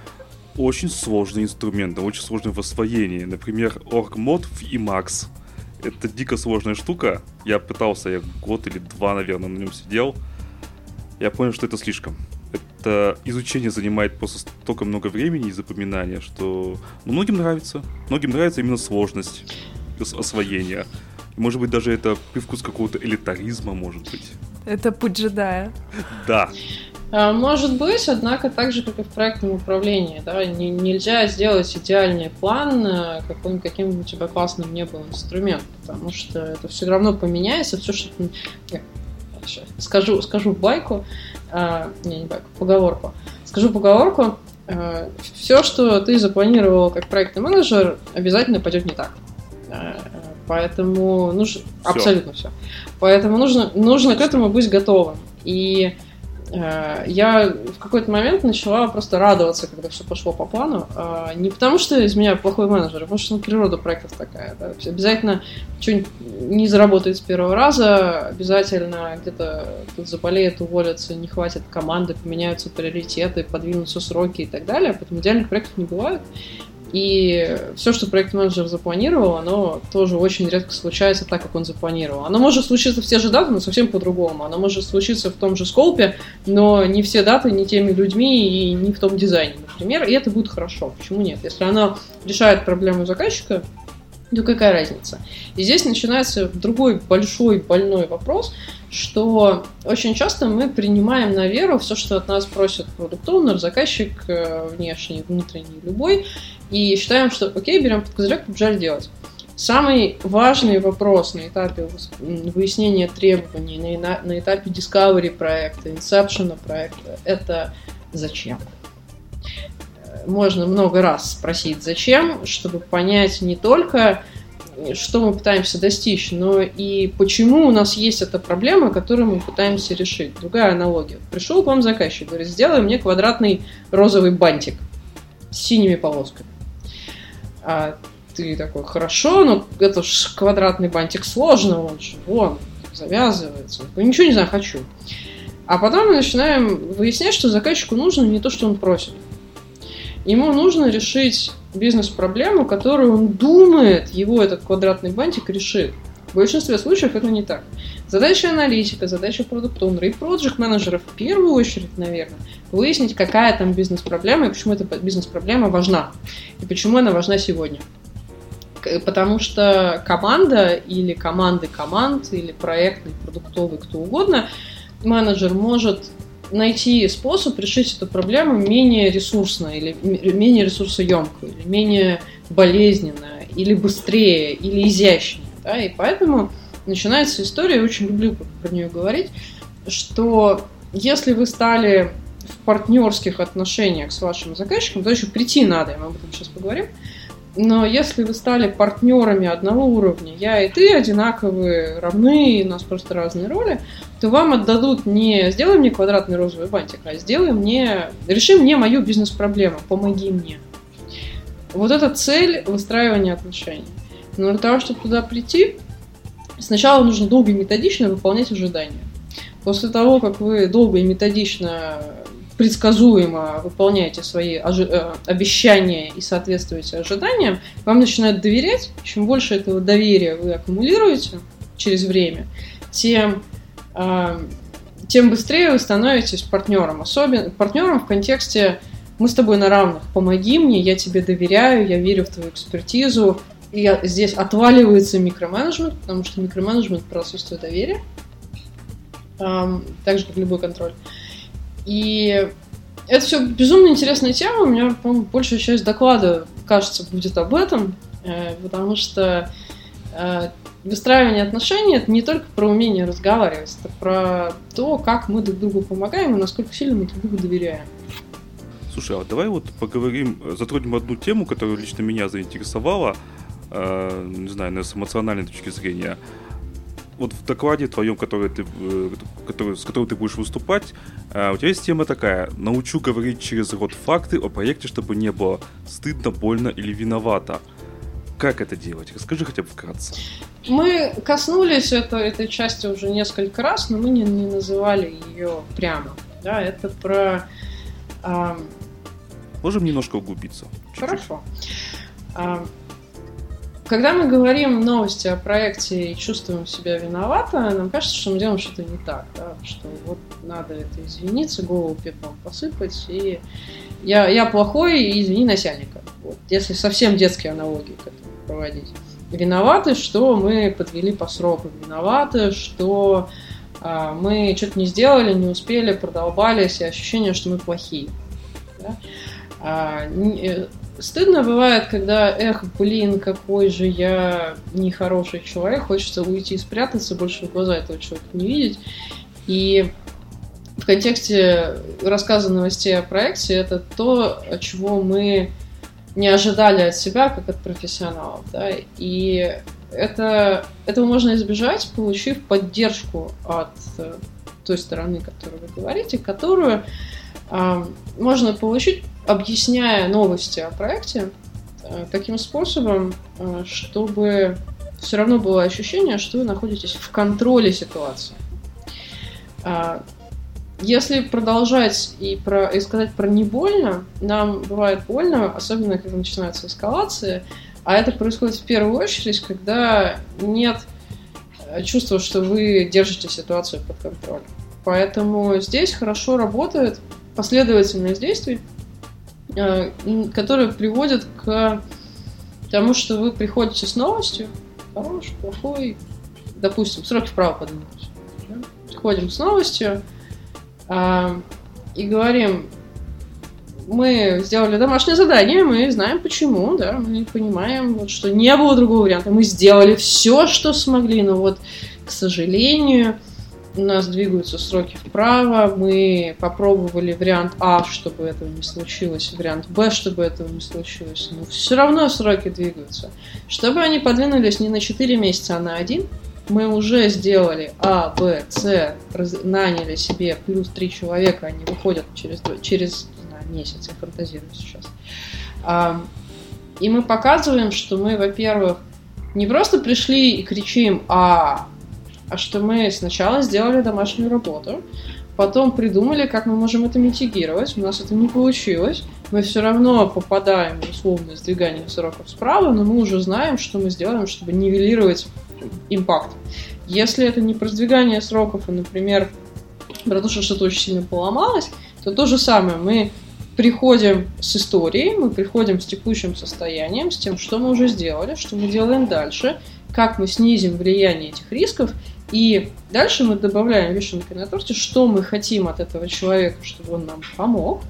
S1: очень сложные инструменты, очень сложные в освоении. Например, OrgMod в Emacs. Это дико сложная штука. Я пытался, я год или два, наверное, на нем сидел. Я понял, что это слишком. Это изучение занимает просто столько много времени и запоминания, что ну, многим нравится. Многим нравится именно сложность освоения. Может быть, даже это привкус какого-то элитаризма, может быть.
S2: Это путь джедая.
S1: Да.
S3: А, может быть, однако так же, как и в проектном управлении, да, не, нельзя сделать идеальный план, э, каким, каким бы у тебя классным не был инструмент, потому что это все равно поменяется, все, что. Скажу, скажу байку, а, не, не байку, поговорку. Скажу поговорку, а, все, что ты запланировал как проектный менеджер, обязательно пойдет не так. А, Поэтому нужно... Абсолютно все. Поэтому нужно, нужно к этому быть готовым. И э, я в какой-то момент начала просто радоваться, когда все пошло по плану. Э, не потому, что из меня плохой менеджер, а потому что ну, природа проектов такая. Да? Обязательно что-нибудь не заработает с первого раза, обязательно где-то тут заболеет, уволятся, не хватит команды, поменяются приоритеты, подвинутся сроки и так далее. Поэтому идеальных проектов не бывает. И все, что проект-менеджер запланировал, оно тоже очень редко случается так, как он запланировал. Оно может случиться в те же даты, но совсем по-другому. Оно может случиться в том же сколпе, но не все даты, не теми людьми и не в том дизайне, например. И это будет хорошо. Почему нет? Если оно решает проблему заказчика, то какая разница? И здесь начинается другой большой больной вопрос, что очень часто мы принимаем на веру все, что от нас просит продукт заказчик э, внешний, внутренний, любой, и считаем, что окей, берем под козырек, побежали делать. Самый важный вопрос на этапе выяснения требований, на, на этапе discovery проекта, inception проекта, это зачем? Можно много раз спросить зачем, чтобы понять не только, что мы пытаемся достичь, но и почему у нас есть эта проблема, которую мы пытаемся решить. Другая аналогия. Пришел к вам заказчик, говорит, сделай мне квадратный розовый бантик с синими полосками. А ты такой, хорошо, но это ж квадратный бантик сложно, он же вон, завязывается. Ну, ничего не знаю, хочу. А потом мы начинаем выяснять, что заказчику нужно не то, что он просит. Ему нужно решить бизнес-проблему, которую он думает, его этот квадратный бантик решит. В большинстве случаев это не так. Задача аналитика, задача продукт-оунера и проект-менеджера в первую очередь, наверное, выяснить, какая там бизнес-проблема и почему эта бизнес-проблема важна. И почему она важна сегодня. Потому что команда или команды команд, или проектный, продуктовый, кто угодно, менеджер может найти способ решить эту проблему менее ресурсно, или менее ресурсоемко, или менее болезненно, или быстрее, или изящнее. Да? И поэтому начинается история, я очень люблю про нее говорить, что если вы стали в партнерских отношениях с вашим заказчиком, то еще прийти надо, мы об этом сейчас поговорим, но если вы стали партнерами одного уровня, я и ты одинаковые, равны, у нас просто разные роли, то вам отдадут не «сделай мне квадратный розовый бантик», а «сделай мне, реши мне мою бизнес-проблему, помоги мне». Вот это цель выстраивания отношений. Но для того, чтобы туда прийти, сначала нужно долго и методично выполнять ожидания. После того, как вы долго и методично предсказуемо выполняете свои э, обещания и соответствуете ожиданиям, вам начинают доверять. Чем больше этого доверия вы аккумулируете через время, тем, тем быстрее вы становитесь партнером. Особенно партнером в контексте мы с тобой на равных, помоги мне, я тебе доверяю, я верю в твою экспертизу, и здесь отваливается микроменеджмент, потому что микроменеджмент про отсутствие доверия, так же, как любой контроль. И это все безумно интересная тема. У меня, по-моему, большая часть доклада, кажется, будет об этом, э, потому что э, выстраивание отношений это не только про умение разговаривать, это про то, как мы друг другу помогаем и насколько сильно мы друг другу доверяем.
S1: Слушай, а давай вот поговорим, затронем одну тему, которая лично меня заинтересовала э, не знаю, с эмоциональной точки зрения, вот в докладе твоем, который ты, э, который, с которым ты будешь выступать, э, у тебя есть тема такая «Научу говорить через рот факты о проекте, чтобы не было стыдно, больно или виновато». Как это делать? Расскажи хотя бы вкратце.
S3: Мы коснулись это, этой части уже несколько раз, но мы не, не называли ее прямо. Да, это про...
S1: Э, Можем немножко углубиться.
S3: Чуть-чуть. Хорошо. Когда мы говорим новости о проекте и чувствуем себя виновато, нам кажется, что мы делаем что-то не так, да? что вот надо это извиниться, голову пеплом посыпать, и я, я плохой, и извини начальника. Вот, если совсем детские аналогии к этому проводить. Виноваты, что мы подвели по сроку, виноваты, что а, мы что-то не сделали, не успели, продолбались, и ощущение, что мы плохие. Да? А, не, Стыдно бывает, когда, эх, блин, какой же я нехороший человек, хочется уйти спрятаться, больше в глаза этого человека не видеть. И в контексте рассказа новостей о проекте это то, чего мы не ожидали от себя, как от профессионалов. Да? И это, этого можно избежать, получив поддержку от э, той стороны, о которой вы говорите, которую э, можно получить, объясняя новости о проекте э, таким способом, э, чтобы все равно было ощущение, что вы находитесь в контроле ситуации. Если продолжать и, про, и сказать про не больно, нам бывает больно, особенно когда начинается эскалация, а это происходит в первую очередь, когда нет э, чувства, что вы держите ситуацию под контролем. Поэтому здесь хорошо работает последовательность действий, э, которые приводят к тому, что вы приходите с новостью, хороший, плохой, допустим, сроки вправо подвинуть. Приходим с новостью и говорим, мы сделали домашнее задание, мы знаем почему, да, мы понимаем, вот, что не было другого варианта. Мы сделали все, что смогли, но вот, к сожалению, у нас двигаются сроки вправо, мы попробовали вариант А, чтобы этого не случилось, вариант Б, чтобы этого не случилось, но все равно сроки двигаются. Чтобы они подвинулись не на 4 месяца, а на 1, мы уже сделали А, Б, С, наняли себе плюс 3 человека, они выходят через, через месяц, я фантазирую сейчас. И мы показываем, что мы, во-первых, не просто пришли и кричим «А», а что мы сначала сделали домашнюю работу, потом придумали, как мы можем это митигировать. У нас это не получилось. Мы все равно попадаем в условное сдвигание сроков справа, но мы уже знаем, что мы сделаем, чтобы нивелировать импакт. Если это не про сдвигание сроков, а, например, про то, что что-то очень сильно поломалось, то то же самое. Мы приходим с историей, мы приходим с текущим состоянием, с тем, что мы уже сделали, что мы делаем дальше, как мы снизим влияние этих рисков, и дальше мы добавляем вишенкой на торте, что мы хотим от этого человека, чтобы он нам помог,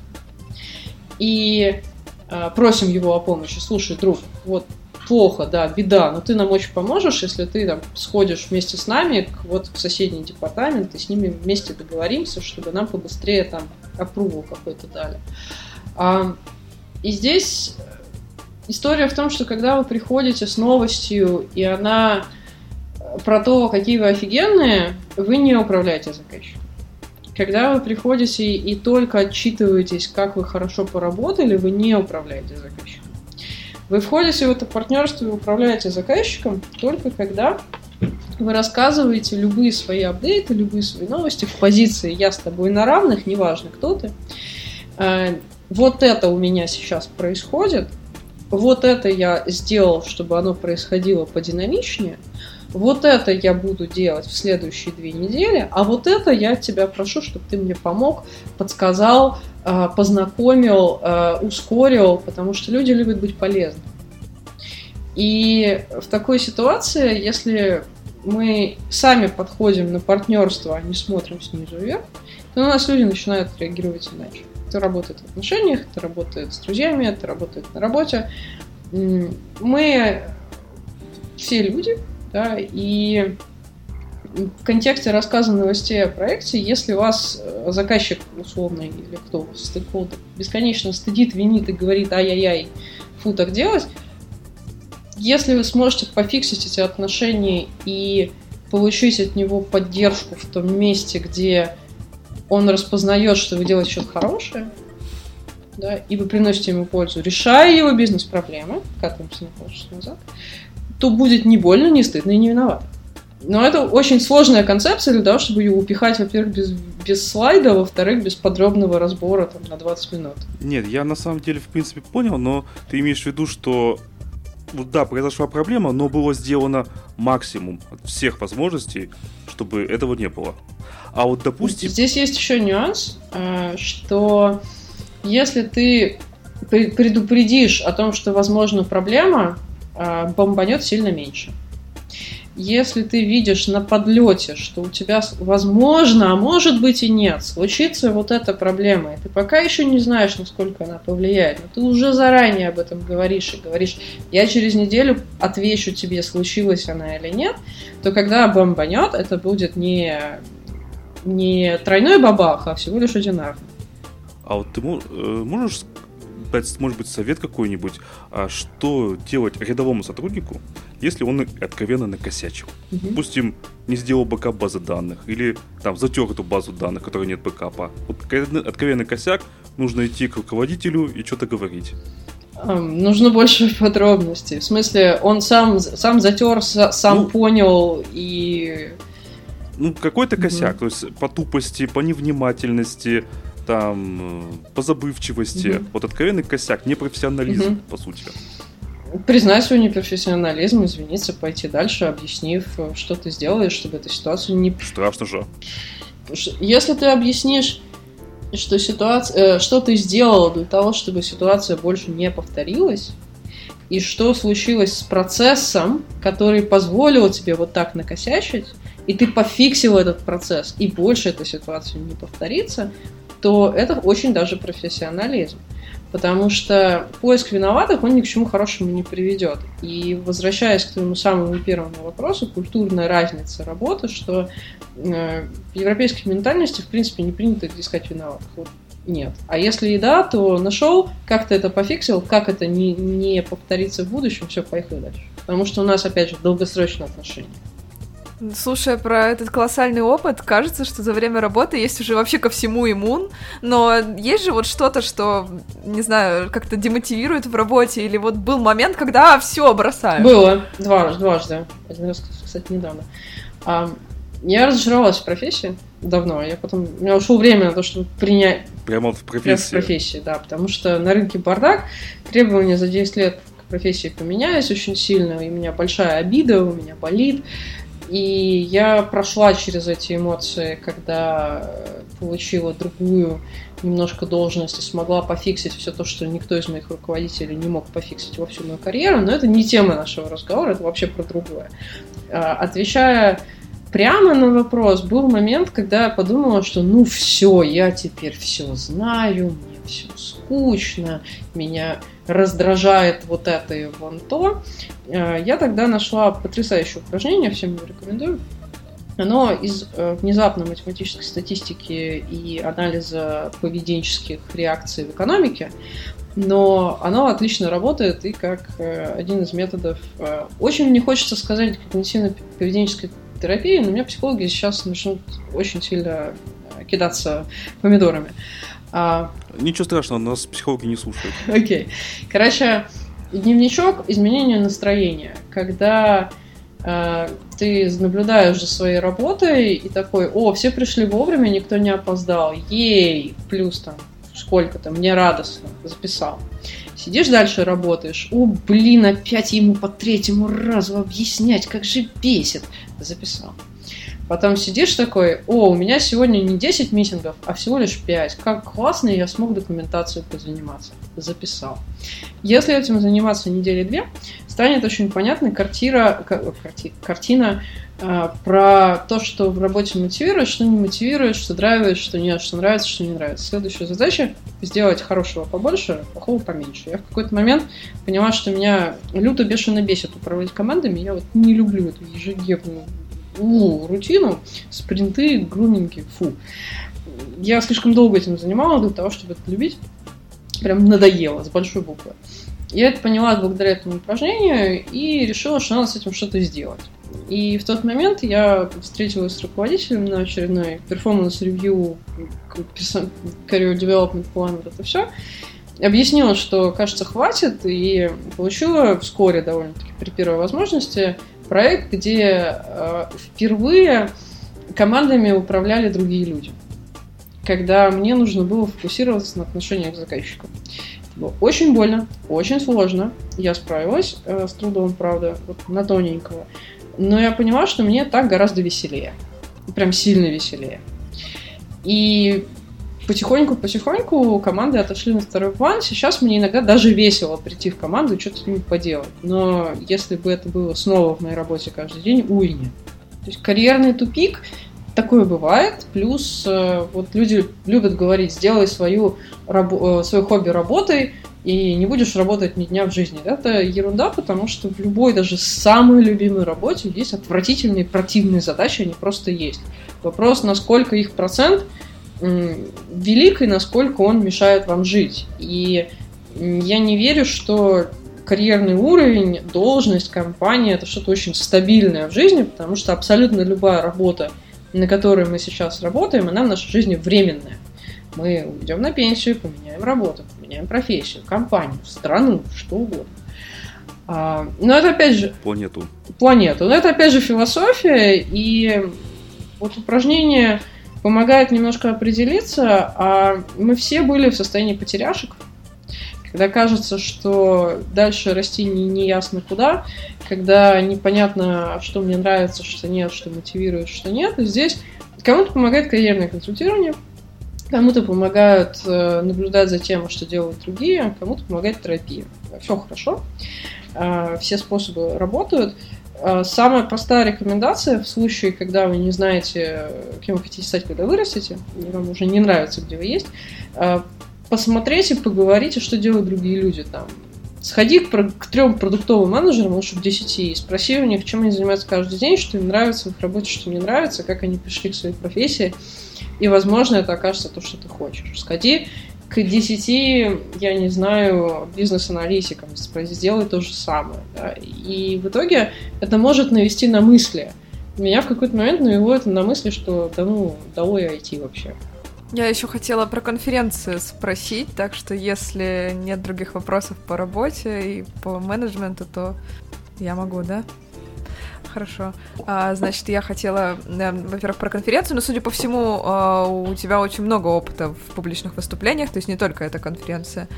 S3: и э, просим его о помощи. Слушай, друг, вот плохо, да, беда, но ты нам очень поможешь, если ты там сходишь вместе с нами к, вот в соседний департамент и с ними вместе договоримся, чтобы нам побыстрее там опругу какой-то дали. А, и здесь история в том, что когда вы приходите с новостью, и она про то, какие вы офигенные, вы не управляете заказчиком. Когда вы приходите и только отчитываетесь, как вы хорошо поработали, вы не управляете заказчиком. Вы входите в это партнерство и управляете заказчиком только когда вы рассказываете любые свои апдейты, любые свои новости в позиции «я с тобой на равных», неважно, кто ты. Э, вот это у меня сейчас происходит, вот это я сделал, чтобы оно происходило подинамичнее, вот это я буду делать в следующие две недели, а вот это я тебя прошу, чтобы ты мне помог, подсказал, э, познакомил, э, ускорил, потому что люди любят быть полезны. И в такой ситуации, если мы сами подходим на партнерство, а не смотрим снизу вверх, то у нас люди начинают реагировать иначе. Это работает в отношениях, это работает с друзьями, это работает на работе. Мы все люди, да, и в контексте рассказа новостей о проекте, если вас э, заказчик условный или кто стейкхолдер бесконечно стыдит, винит и говорит ай-яй-яй, фу, так делать, если вы сможете пофиксить эти отношения и получить от него поддержку в том месте, где он распознает, что вы делаете что-то хорошее, да, и вы приносите ему пользу, решая его бизнес-проблемы, катаемся на полчаса назад, то будет не больно, не стыдно и не виноват. Но это очень сложная концепция для того, чтобы ее упихать, во-первых, без, без слайда, во-вторых, без подробного разбора там, на 20 минут.
S1: Нет, я на самом деле, в принципе, понял, но ты имеешь в виду, что вот да, произошла проблема, но было сделано максимум от всех возможностей, чтобы этого не было. А вот допустим...
S3: Здесь есть еще нюанс, э, что если ты предупредишь о том, что возможна проблема, бомбанет сильно меньше если ты видишь на подлете, что у тебя, возможно, а может быть и нет, случится вот эта проблема, и ты пока еще не знаешь, насколько она повлияет, но ты уже заранее об этом говоришь и говоришь, я через неделю отвечу тебе, случилась она или нет, то когда бомбанет, это будет не, не тройной бабах, а всего лишь одинарный.
S1: А вот ты э, можешь дать, может быть, совет какой-нибудь, а что делать рядовому сотруднику, если он откровенно накосячил.
S3: Мгм.
S1: Допустим, не сделал бэкап базы данных, или там затер эту базу данных, в которой нет бэкапа. Вот откровенный- косяк, нужно идти к руководителю и что-то говорить.
S3: Ам, Нужно больше [LAUGHS] подробностей. В смысле, он сам, сам затер, са- сам
S1: Ну.
S3: понял и...
S1: Ну, какой-то косяк, то есть по тупости, по невнимательности, там, э, по забывчивости.
S3: Мгм.
S1: Вот откровенный косяк, непрофессионализм,
S3: Мгм.
S1: по сути.
S3: признать свой непрофессионализм, извиниться, пойти дальше, объяснив, э, что ты сделаешь, чтобы эту ситуацию не
S1: Страшно же.
S3: Если ты объяснишь, что ситуация, э, что ты сделал для того, чтобы ситуация больше не повторилась, и что случилось с процессом, который позволил тебе вот так накосячить, и ты пофиксил этот процесс, и больше эта ситуация не повторится, то это очень даже профессионализм. Потому что поиск виноватых, он ни к чему хорошему не приведет. И возвращаясь к твоему самому первому вопросу, культурная разница работы, что э, в европейской ментальности, в принципе, не принято искать виноватых. Вот нет. А если и да, то нашел, как ты это пофиксил, как это не, не повторится в будущем, все, поехали дальше. Потому что у нас, опять же, долгосрочные отношения.
S2: Слушая про этот колоссальный опыт, кажется, что за время работы есть уже вообще ко всему иммун, но есть же вот что-то, что, не знаю, как-то демотивирует в работе, или вот был момент, когда все бросаю.
S3: Было дважды, дважды. Один раз, кстати, недавно. А, я разочаровалась в профессии давно. Я потом... У меня ушло время на то, чтобы принять
S1: Прямо в
S3: Прям в
S1: профессии.
S3: профессии, да, потому что на рынке бардак, требования за 10 лет к профессии поменялись очень сильно, и у меня большая обида, у меня болит, и я прошла через эти эмоции, когда э, получила другую немножко должность и смогла пофиксить все то, что никто из моих руководителей не мог пофиксить во всю мою карьеру, но это не тема нашего разговора, это вообще про другое. А, Отвечая прямо на вопрос, был момент, когда я подумала, что ну все, я теперь все знаю, мне все скучно, меня раздражает вот это и вон то. Э, Я тогда нашла потрясающее упражнение, всем его рекомендую. Оно из э, внезапной математической статистики и анализа поведенческих реакций в экономике, но оно отлично работает и как э, один из методов. Очень мне хочется сказать когнитивно-поведенческой терапии, но у меня психологи сейчас начнут очень сильно кидаться помидорами. А,
S1: Ничего страшного, нас психологи не слушают. [LAUGHS]
S3: Окей. Короче, дневничок изменения настроения. Когда э, ты наблюдаешь за своей работой и такой, о, все пришли вовремя, никто не опоздал, ей, плюс там сколько-то, мне радостно, записал. Сидишь дальше, работаешь, о, блин, опять ему по третьему разу объяснять, как же бесит, записал. Потом сидишь такой, о, у меня сегодня не 10 митингов, а всего лишь 5. Как классно, я смог документацию позаниматься. Записал. Если этим заниматься недели две, станет очень понятной картира, ка- карти- картина э, про то, что в работе мотивирует, что не мотивирует, что драйвит, что нет, что нравится, что не нравится. Следующая задача – сделать хорошего побольше, плохого поменьше. Я в какой-то момент поняла, что меня люто бешено бесит управлять командами. Я вот не люблю эту ежедневную ну, рутину, спринты, груминги, фу. Я слишком долго этим занималась для того, чтобы это любить. Прям надоело, с большой буквы. Я это поняла благодаря этому упражнению и решила, что надо с этим что-то сделать. И в тот момент я встретилась с руководителем на очередной performance review, career development план, вот это все. Объяснила, что, кажется, хватит, и получила вскоре, довольно-таки при первой возможности, проект, где э, впервые командами управляли другие люди. Когда мне нужно было фокусироваться на отношениях с заказчиком. Это было очень больно, очень сложно. Я справилась э, с трудом, правда, вот на тоненького. Но я поняла, что мне так гораздо веселее. Прям сильно веселее. И потихоньку-потихоньку команды отошли на второй план. Сейчас мне иногда даже весело прийти в команду и что-то с ними поделать. Но если бы это было снова в моей работе каждый день, уй, нет. То есть карьерный тупик, такое бывает. Плюс э, вот люди любят говорить, сделай свою, рабо- э, свое хобби работой, и не будешь работать ни дня в жизни. Это ерунда, потому что в любой, даже самой любимой работе есть отвратительные, противные задачи, они просто есть. Вопрос, насколько их процент велик и насколько он мешает вам жить. И я не верю, что карьерный уровень, должность, компания это что-то очень стабильное в жизни, потому что абсолютно любая работа, на которой мы сейчас работаем, она в нашей жизни временная. Мы уйдем на пенсию, поменяем работу, поменяем профессию, компанию, страну, что угодно. А, но это опять же...
S1: Планету.
S3: Планету. Но это опять же философия, и вот упражнение помогает немножко определиться, а мы все были в состоянии потеряшек, когда кажется, что дальше расти не, не ясно куда, когда непонятно, что мне нравится, что нет, что мотивирует, что нет. Здесь кому-то помогает карьерное консультирование, кому-то помогают э, наблюдать за тем, что делают другие, а кому-то помогает терапия. Все хорошо, э, все способы работают. Э, самая простая рекомендация в случае, когда вы не знаете, кем вы хотите стать, когда вырастете, и вам уже не нравится, где вы есть, посмотрите, поговорите, что делают другие люди там. Сходи к, к трем продуктовым менеджерам, лучше к десяти, и спроси у них, чем они занимаются каждый день, что им нравится в их работе, что не нравится, как они пришли к своей профессии. И, возможно, это окажется то, что ты хочешь. Сходи к десяти, я не знаю, бизнес-аналитикам, сделай то же самое. Да? И в итоге это может навести на мысли. Меня в какой-то момент навело на мысли, что да ну, долой IT вообще.
S2: Я еще хотела про конференцию спросить, так что если нет других вопросов по работе и по менеджменту, то я могу, да? Хорошо. А, значит, я хотела, э, во-первых, про конференцию, но, судя по всему, э, у тебя очень много опыта в публичных выступлениях, то есть не только эта конференция.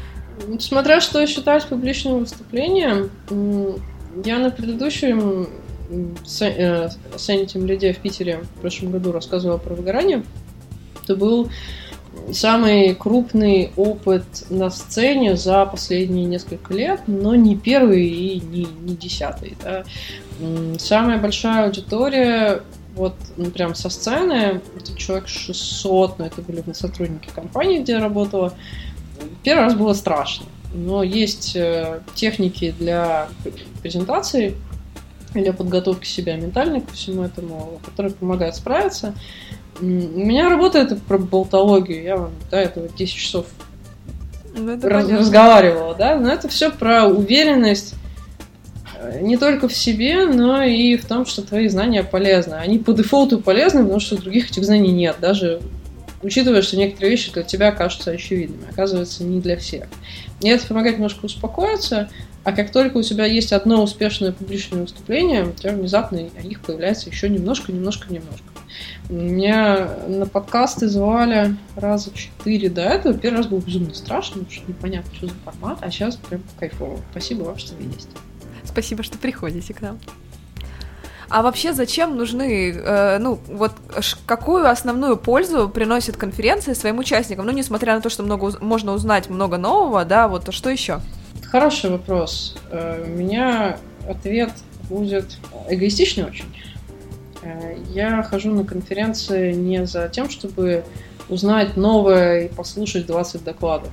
S3: Смотря что считать публичным выступлением, я на предыдущем Сенте Лиде в Питере в прошлом году рассказывала про выгорание. Это был самый крупный опыт на сцене за последние несколько лет, но не первый и не, не десятый. Да. Самая большая аудитория вот ну, прям со сцены, это человек 600, но это были сотрудники компании, где я работала. Первый раз было страшно, но есть э, техники для презентации, для подготовки себя ментальной ко всему этому, которые помогают справиться. У меня работа это про болтологию. Я вам до этого 10 часов ну, раз, разговаривала, да, но это все про уверенность не только в себе, но и в том, что твои знания полезны. Они по дефолту полезны, потому что других этих знаний нет, даже учитывая, что некоторые вещи для тебя кажутся очевидными, оказывается, не для всех. И это помогает немножко успокоиться, а как только у тебя есть одно успешное публичное выступление, у тебя внезапно их появляется еще немножко, немножко, немножко. Меня на подкасты звали раза четыре до этого. Первый раз был безумно страшно, потому что непонятно, что за формат, а сейчас прям кайфово. Спасибо вам, что вы есть.
S2: Спасибо, что приходите к нам. А вообще зачем нужны, э, ну, вот какую основную пользу приносит конференция своим участникам? Ну, несмотря на то, что много можно узнать много нового, да, вот, а что еще?
S3: Хороший вопрос. Э, у меня ответ будет эгоистичный очень. Э, я хожу на конференции не за тем, чтобы узнать новое и послушать 20 докладов.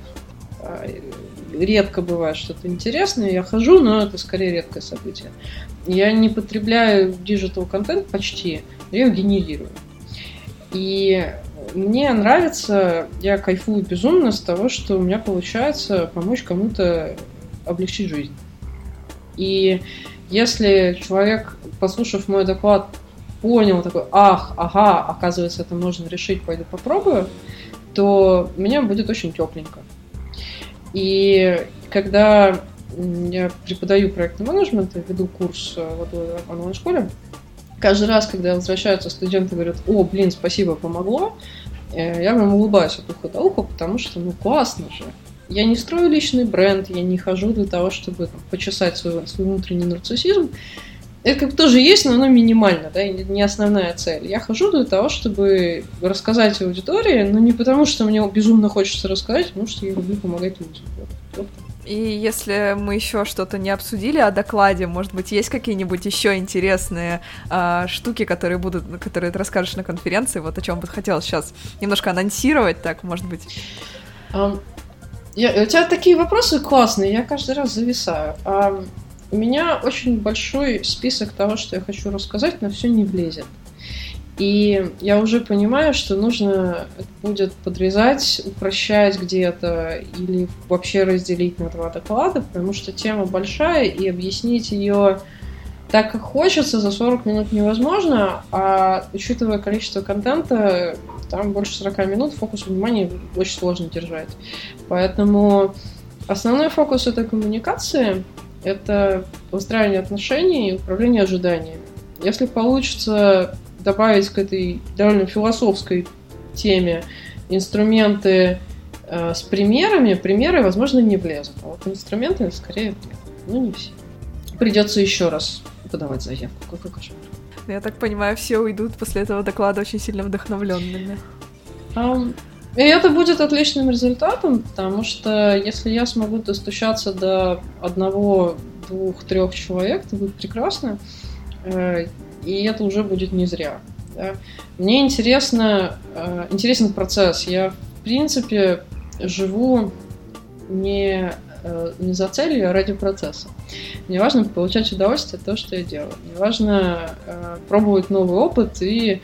S3: Редко бывает что-то интересное, я хожу, но это скорее редкое событие. Я не потребляю digital контент почти, я его генерирую. И мне нравится, я кайфую безумно с того, что у меня получается помочь кому-то облегчить жизнь. И если человек, послушав мой доклад, понял, такой, ах, ага, оказывается, это можно решить, пойду попробую, то мне будет очень тепленько. И когда я преподаю проектный менеджмент и веду курс э, в онлайн-школе, каждый раз, когда возвращаются студенты говорят, о, блин, спасибо, помогло, э, я прям улыбаюсь от уха до уха, потому что, ну, классно же. Я не строю личный бренд, я не хожу для того, чтобы там, почесать свой, свой внутренний нарциссизм. Это как бы тоже есть, но оно минимально, да, не основная цель. Я хожу для того, чтобы рассказать аудитории, но не потому, что мне безумно хочется рассказать, а потому что я люблю помогать людям. Вот.
S2: И если мы еще что-то не обсудили о докладе, может быть, есть какие-нибудь еще интересные э, штуки, которые будут, которые ты расскажешь на конференции, вот о чем бы хотелось сейчас немножко анонсировать, так, может быть.
S3: Um, я, у тебя такие вопросы классные, я каждый раз зависаю. Um, у меня очень большой список того, что я хочу рассказать, но все не влезет. И я уже понимаю, что нужно будет подрезать, упрощать где-то или вообще разделить на два доклада, потому что тема большая, и объяснить ее так, как хочется, за 40 минут невозможно, а учитывая количество контента, там больше 40 минут фокус внимания очень сложно держать. Поэтому основной фокус этой коммуникации – это выстраивание отношений и управление ожиданиями. Если получится добавить к этой довольно философской теме инструменты э, с примерами, примеры, возможно, не влезут. А вот инструменты, скорее, влезут. Ну, не все. Придется еще раз подавать заявку. Какой кошмар.
S2: Я так понимаю, все уйдут после этого доклада очень сильно вдохновленными.
S3: Um, и это будет отличным результатом, потому что если я смогу достучаться до одного, двух, трех человек, это будет прекрасно. Э, и это уже будет не зря. Да? Мне интересно, э, интересен процесс. Я, в принципе, живу не, э, не за целью, а ради процесса. Мне важно получать удовольствие от того, что я делаю. Мне важно пробовать новый опыт и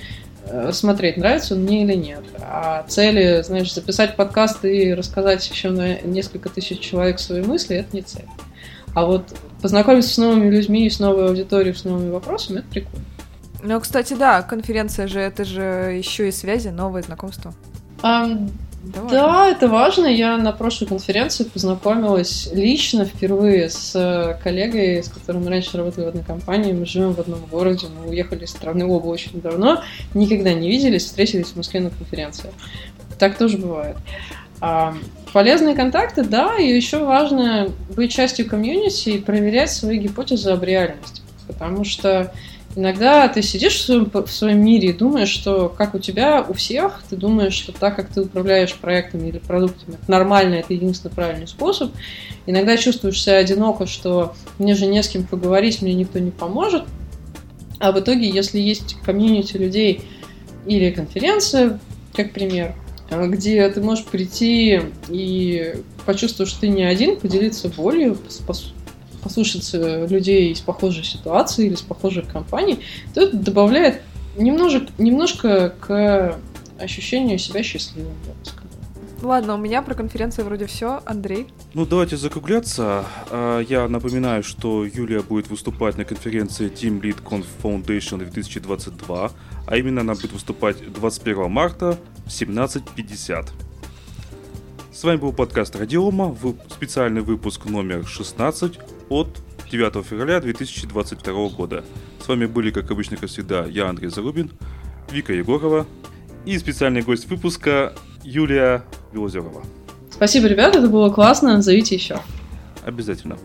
S3: смотреть, нравится он мне или нет. А цели, знаешь, записать подкаст и рассказать еще на несколько тысяч человек свои мысли, это не цель. А вот познакомиться с новыми людьми, с новой аудиторией, с новыми вопросами, это прикольно.
S2: Ну, кстати, да, конференция же, это же еще и связи, новые знакомства.
S3: Um, это да, это важно. Я на прошлой конференции познакомилась лично впервые с коллегой, с которым мы раньше работали в одной компании. Мы живем в одном городе, мы уехали из страны оба очень давно, никогда не виделись, встретились в Москве на конференции. Так тоже бывает. А, полезные контакты, да, и еще важно быть частью комьюнити и проверять свои гипотезы об реальности. Потому что Иногда ты сидишь в своем, в своем мире и думаешь, что как у тебя, у всех, ты думаешь, что так, как ты управляешь проектами или продуктами, нормально, это единственный правильный способ. Иногда чувствуешь себя одиноко, что мне же не с кем поговорить, мне никто не поможет. А в итоге, если есть комьюнити людей или конференция, как пример, где ты можешь прийти и почувствовать, что ты не один, поделиться болью, послушать людей из похожей ситуации или из похожих компаний, то это добавляет немножко, немножко к ощущению себя счастливым, я бы.
S2: Ладно, у меня про конференцию вроде все. Андрей?
S1: Ну, давайте закругляться. А, я напоминаю, что Юлия будет выступать на конференции Team Lead Conf Foundation 2022, а именно она будет выступать 21 марта в 17.50. С вами был подкаст Радиома, специальный выпуск номер 16 от 9 февраля 2022 года. С вами были, как обычно, как всегда, я, Андрей Зарубин, Вика Егорова и специальный гость выпуска Юлия Белозерова.
S3: Спасибо, ребята, это было классно. Зовите еще.
S1: Обязательно.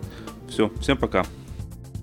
S1: Все, всем пока.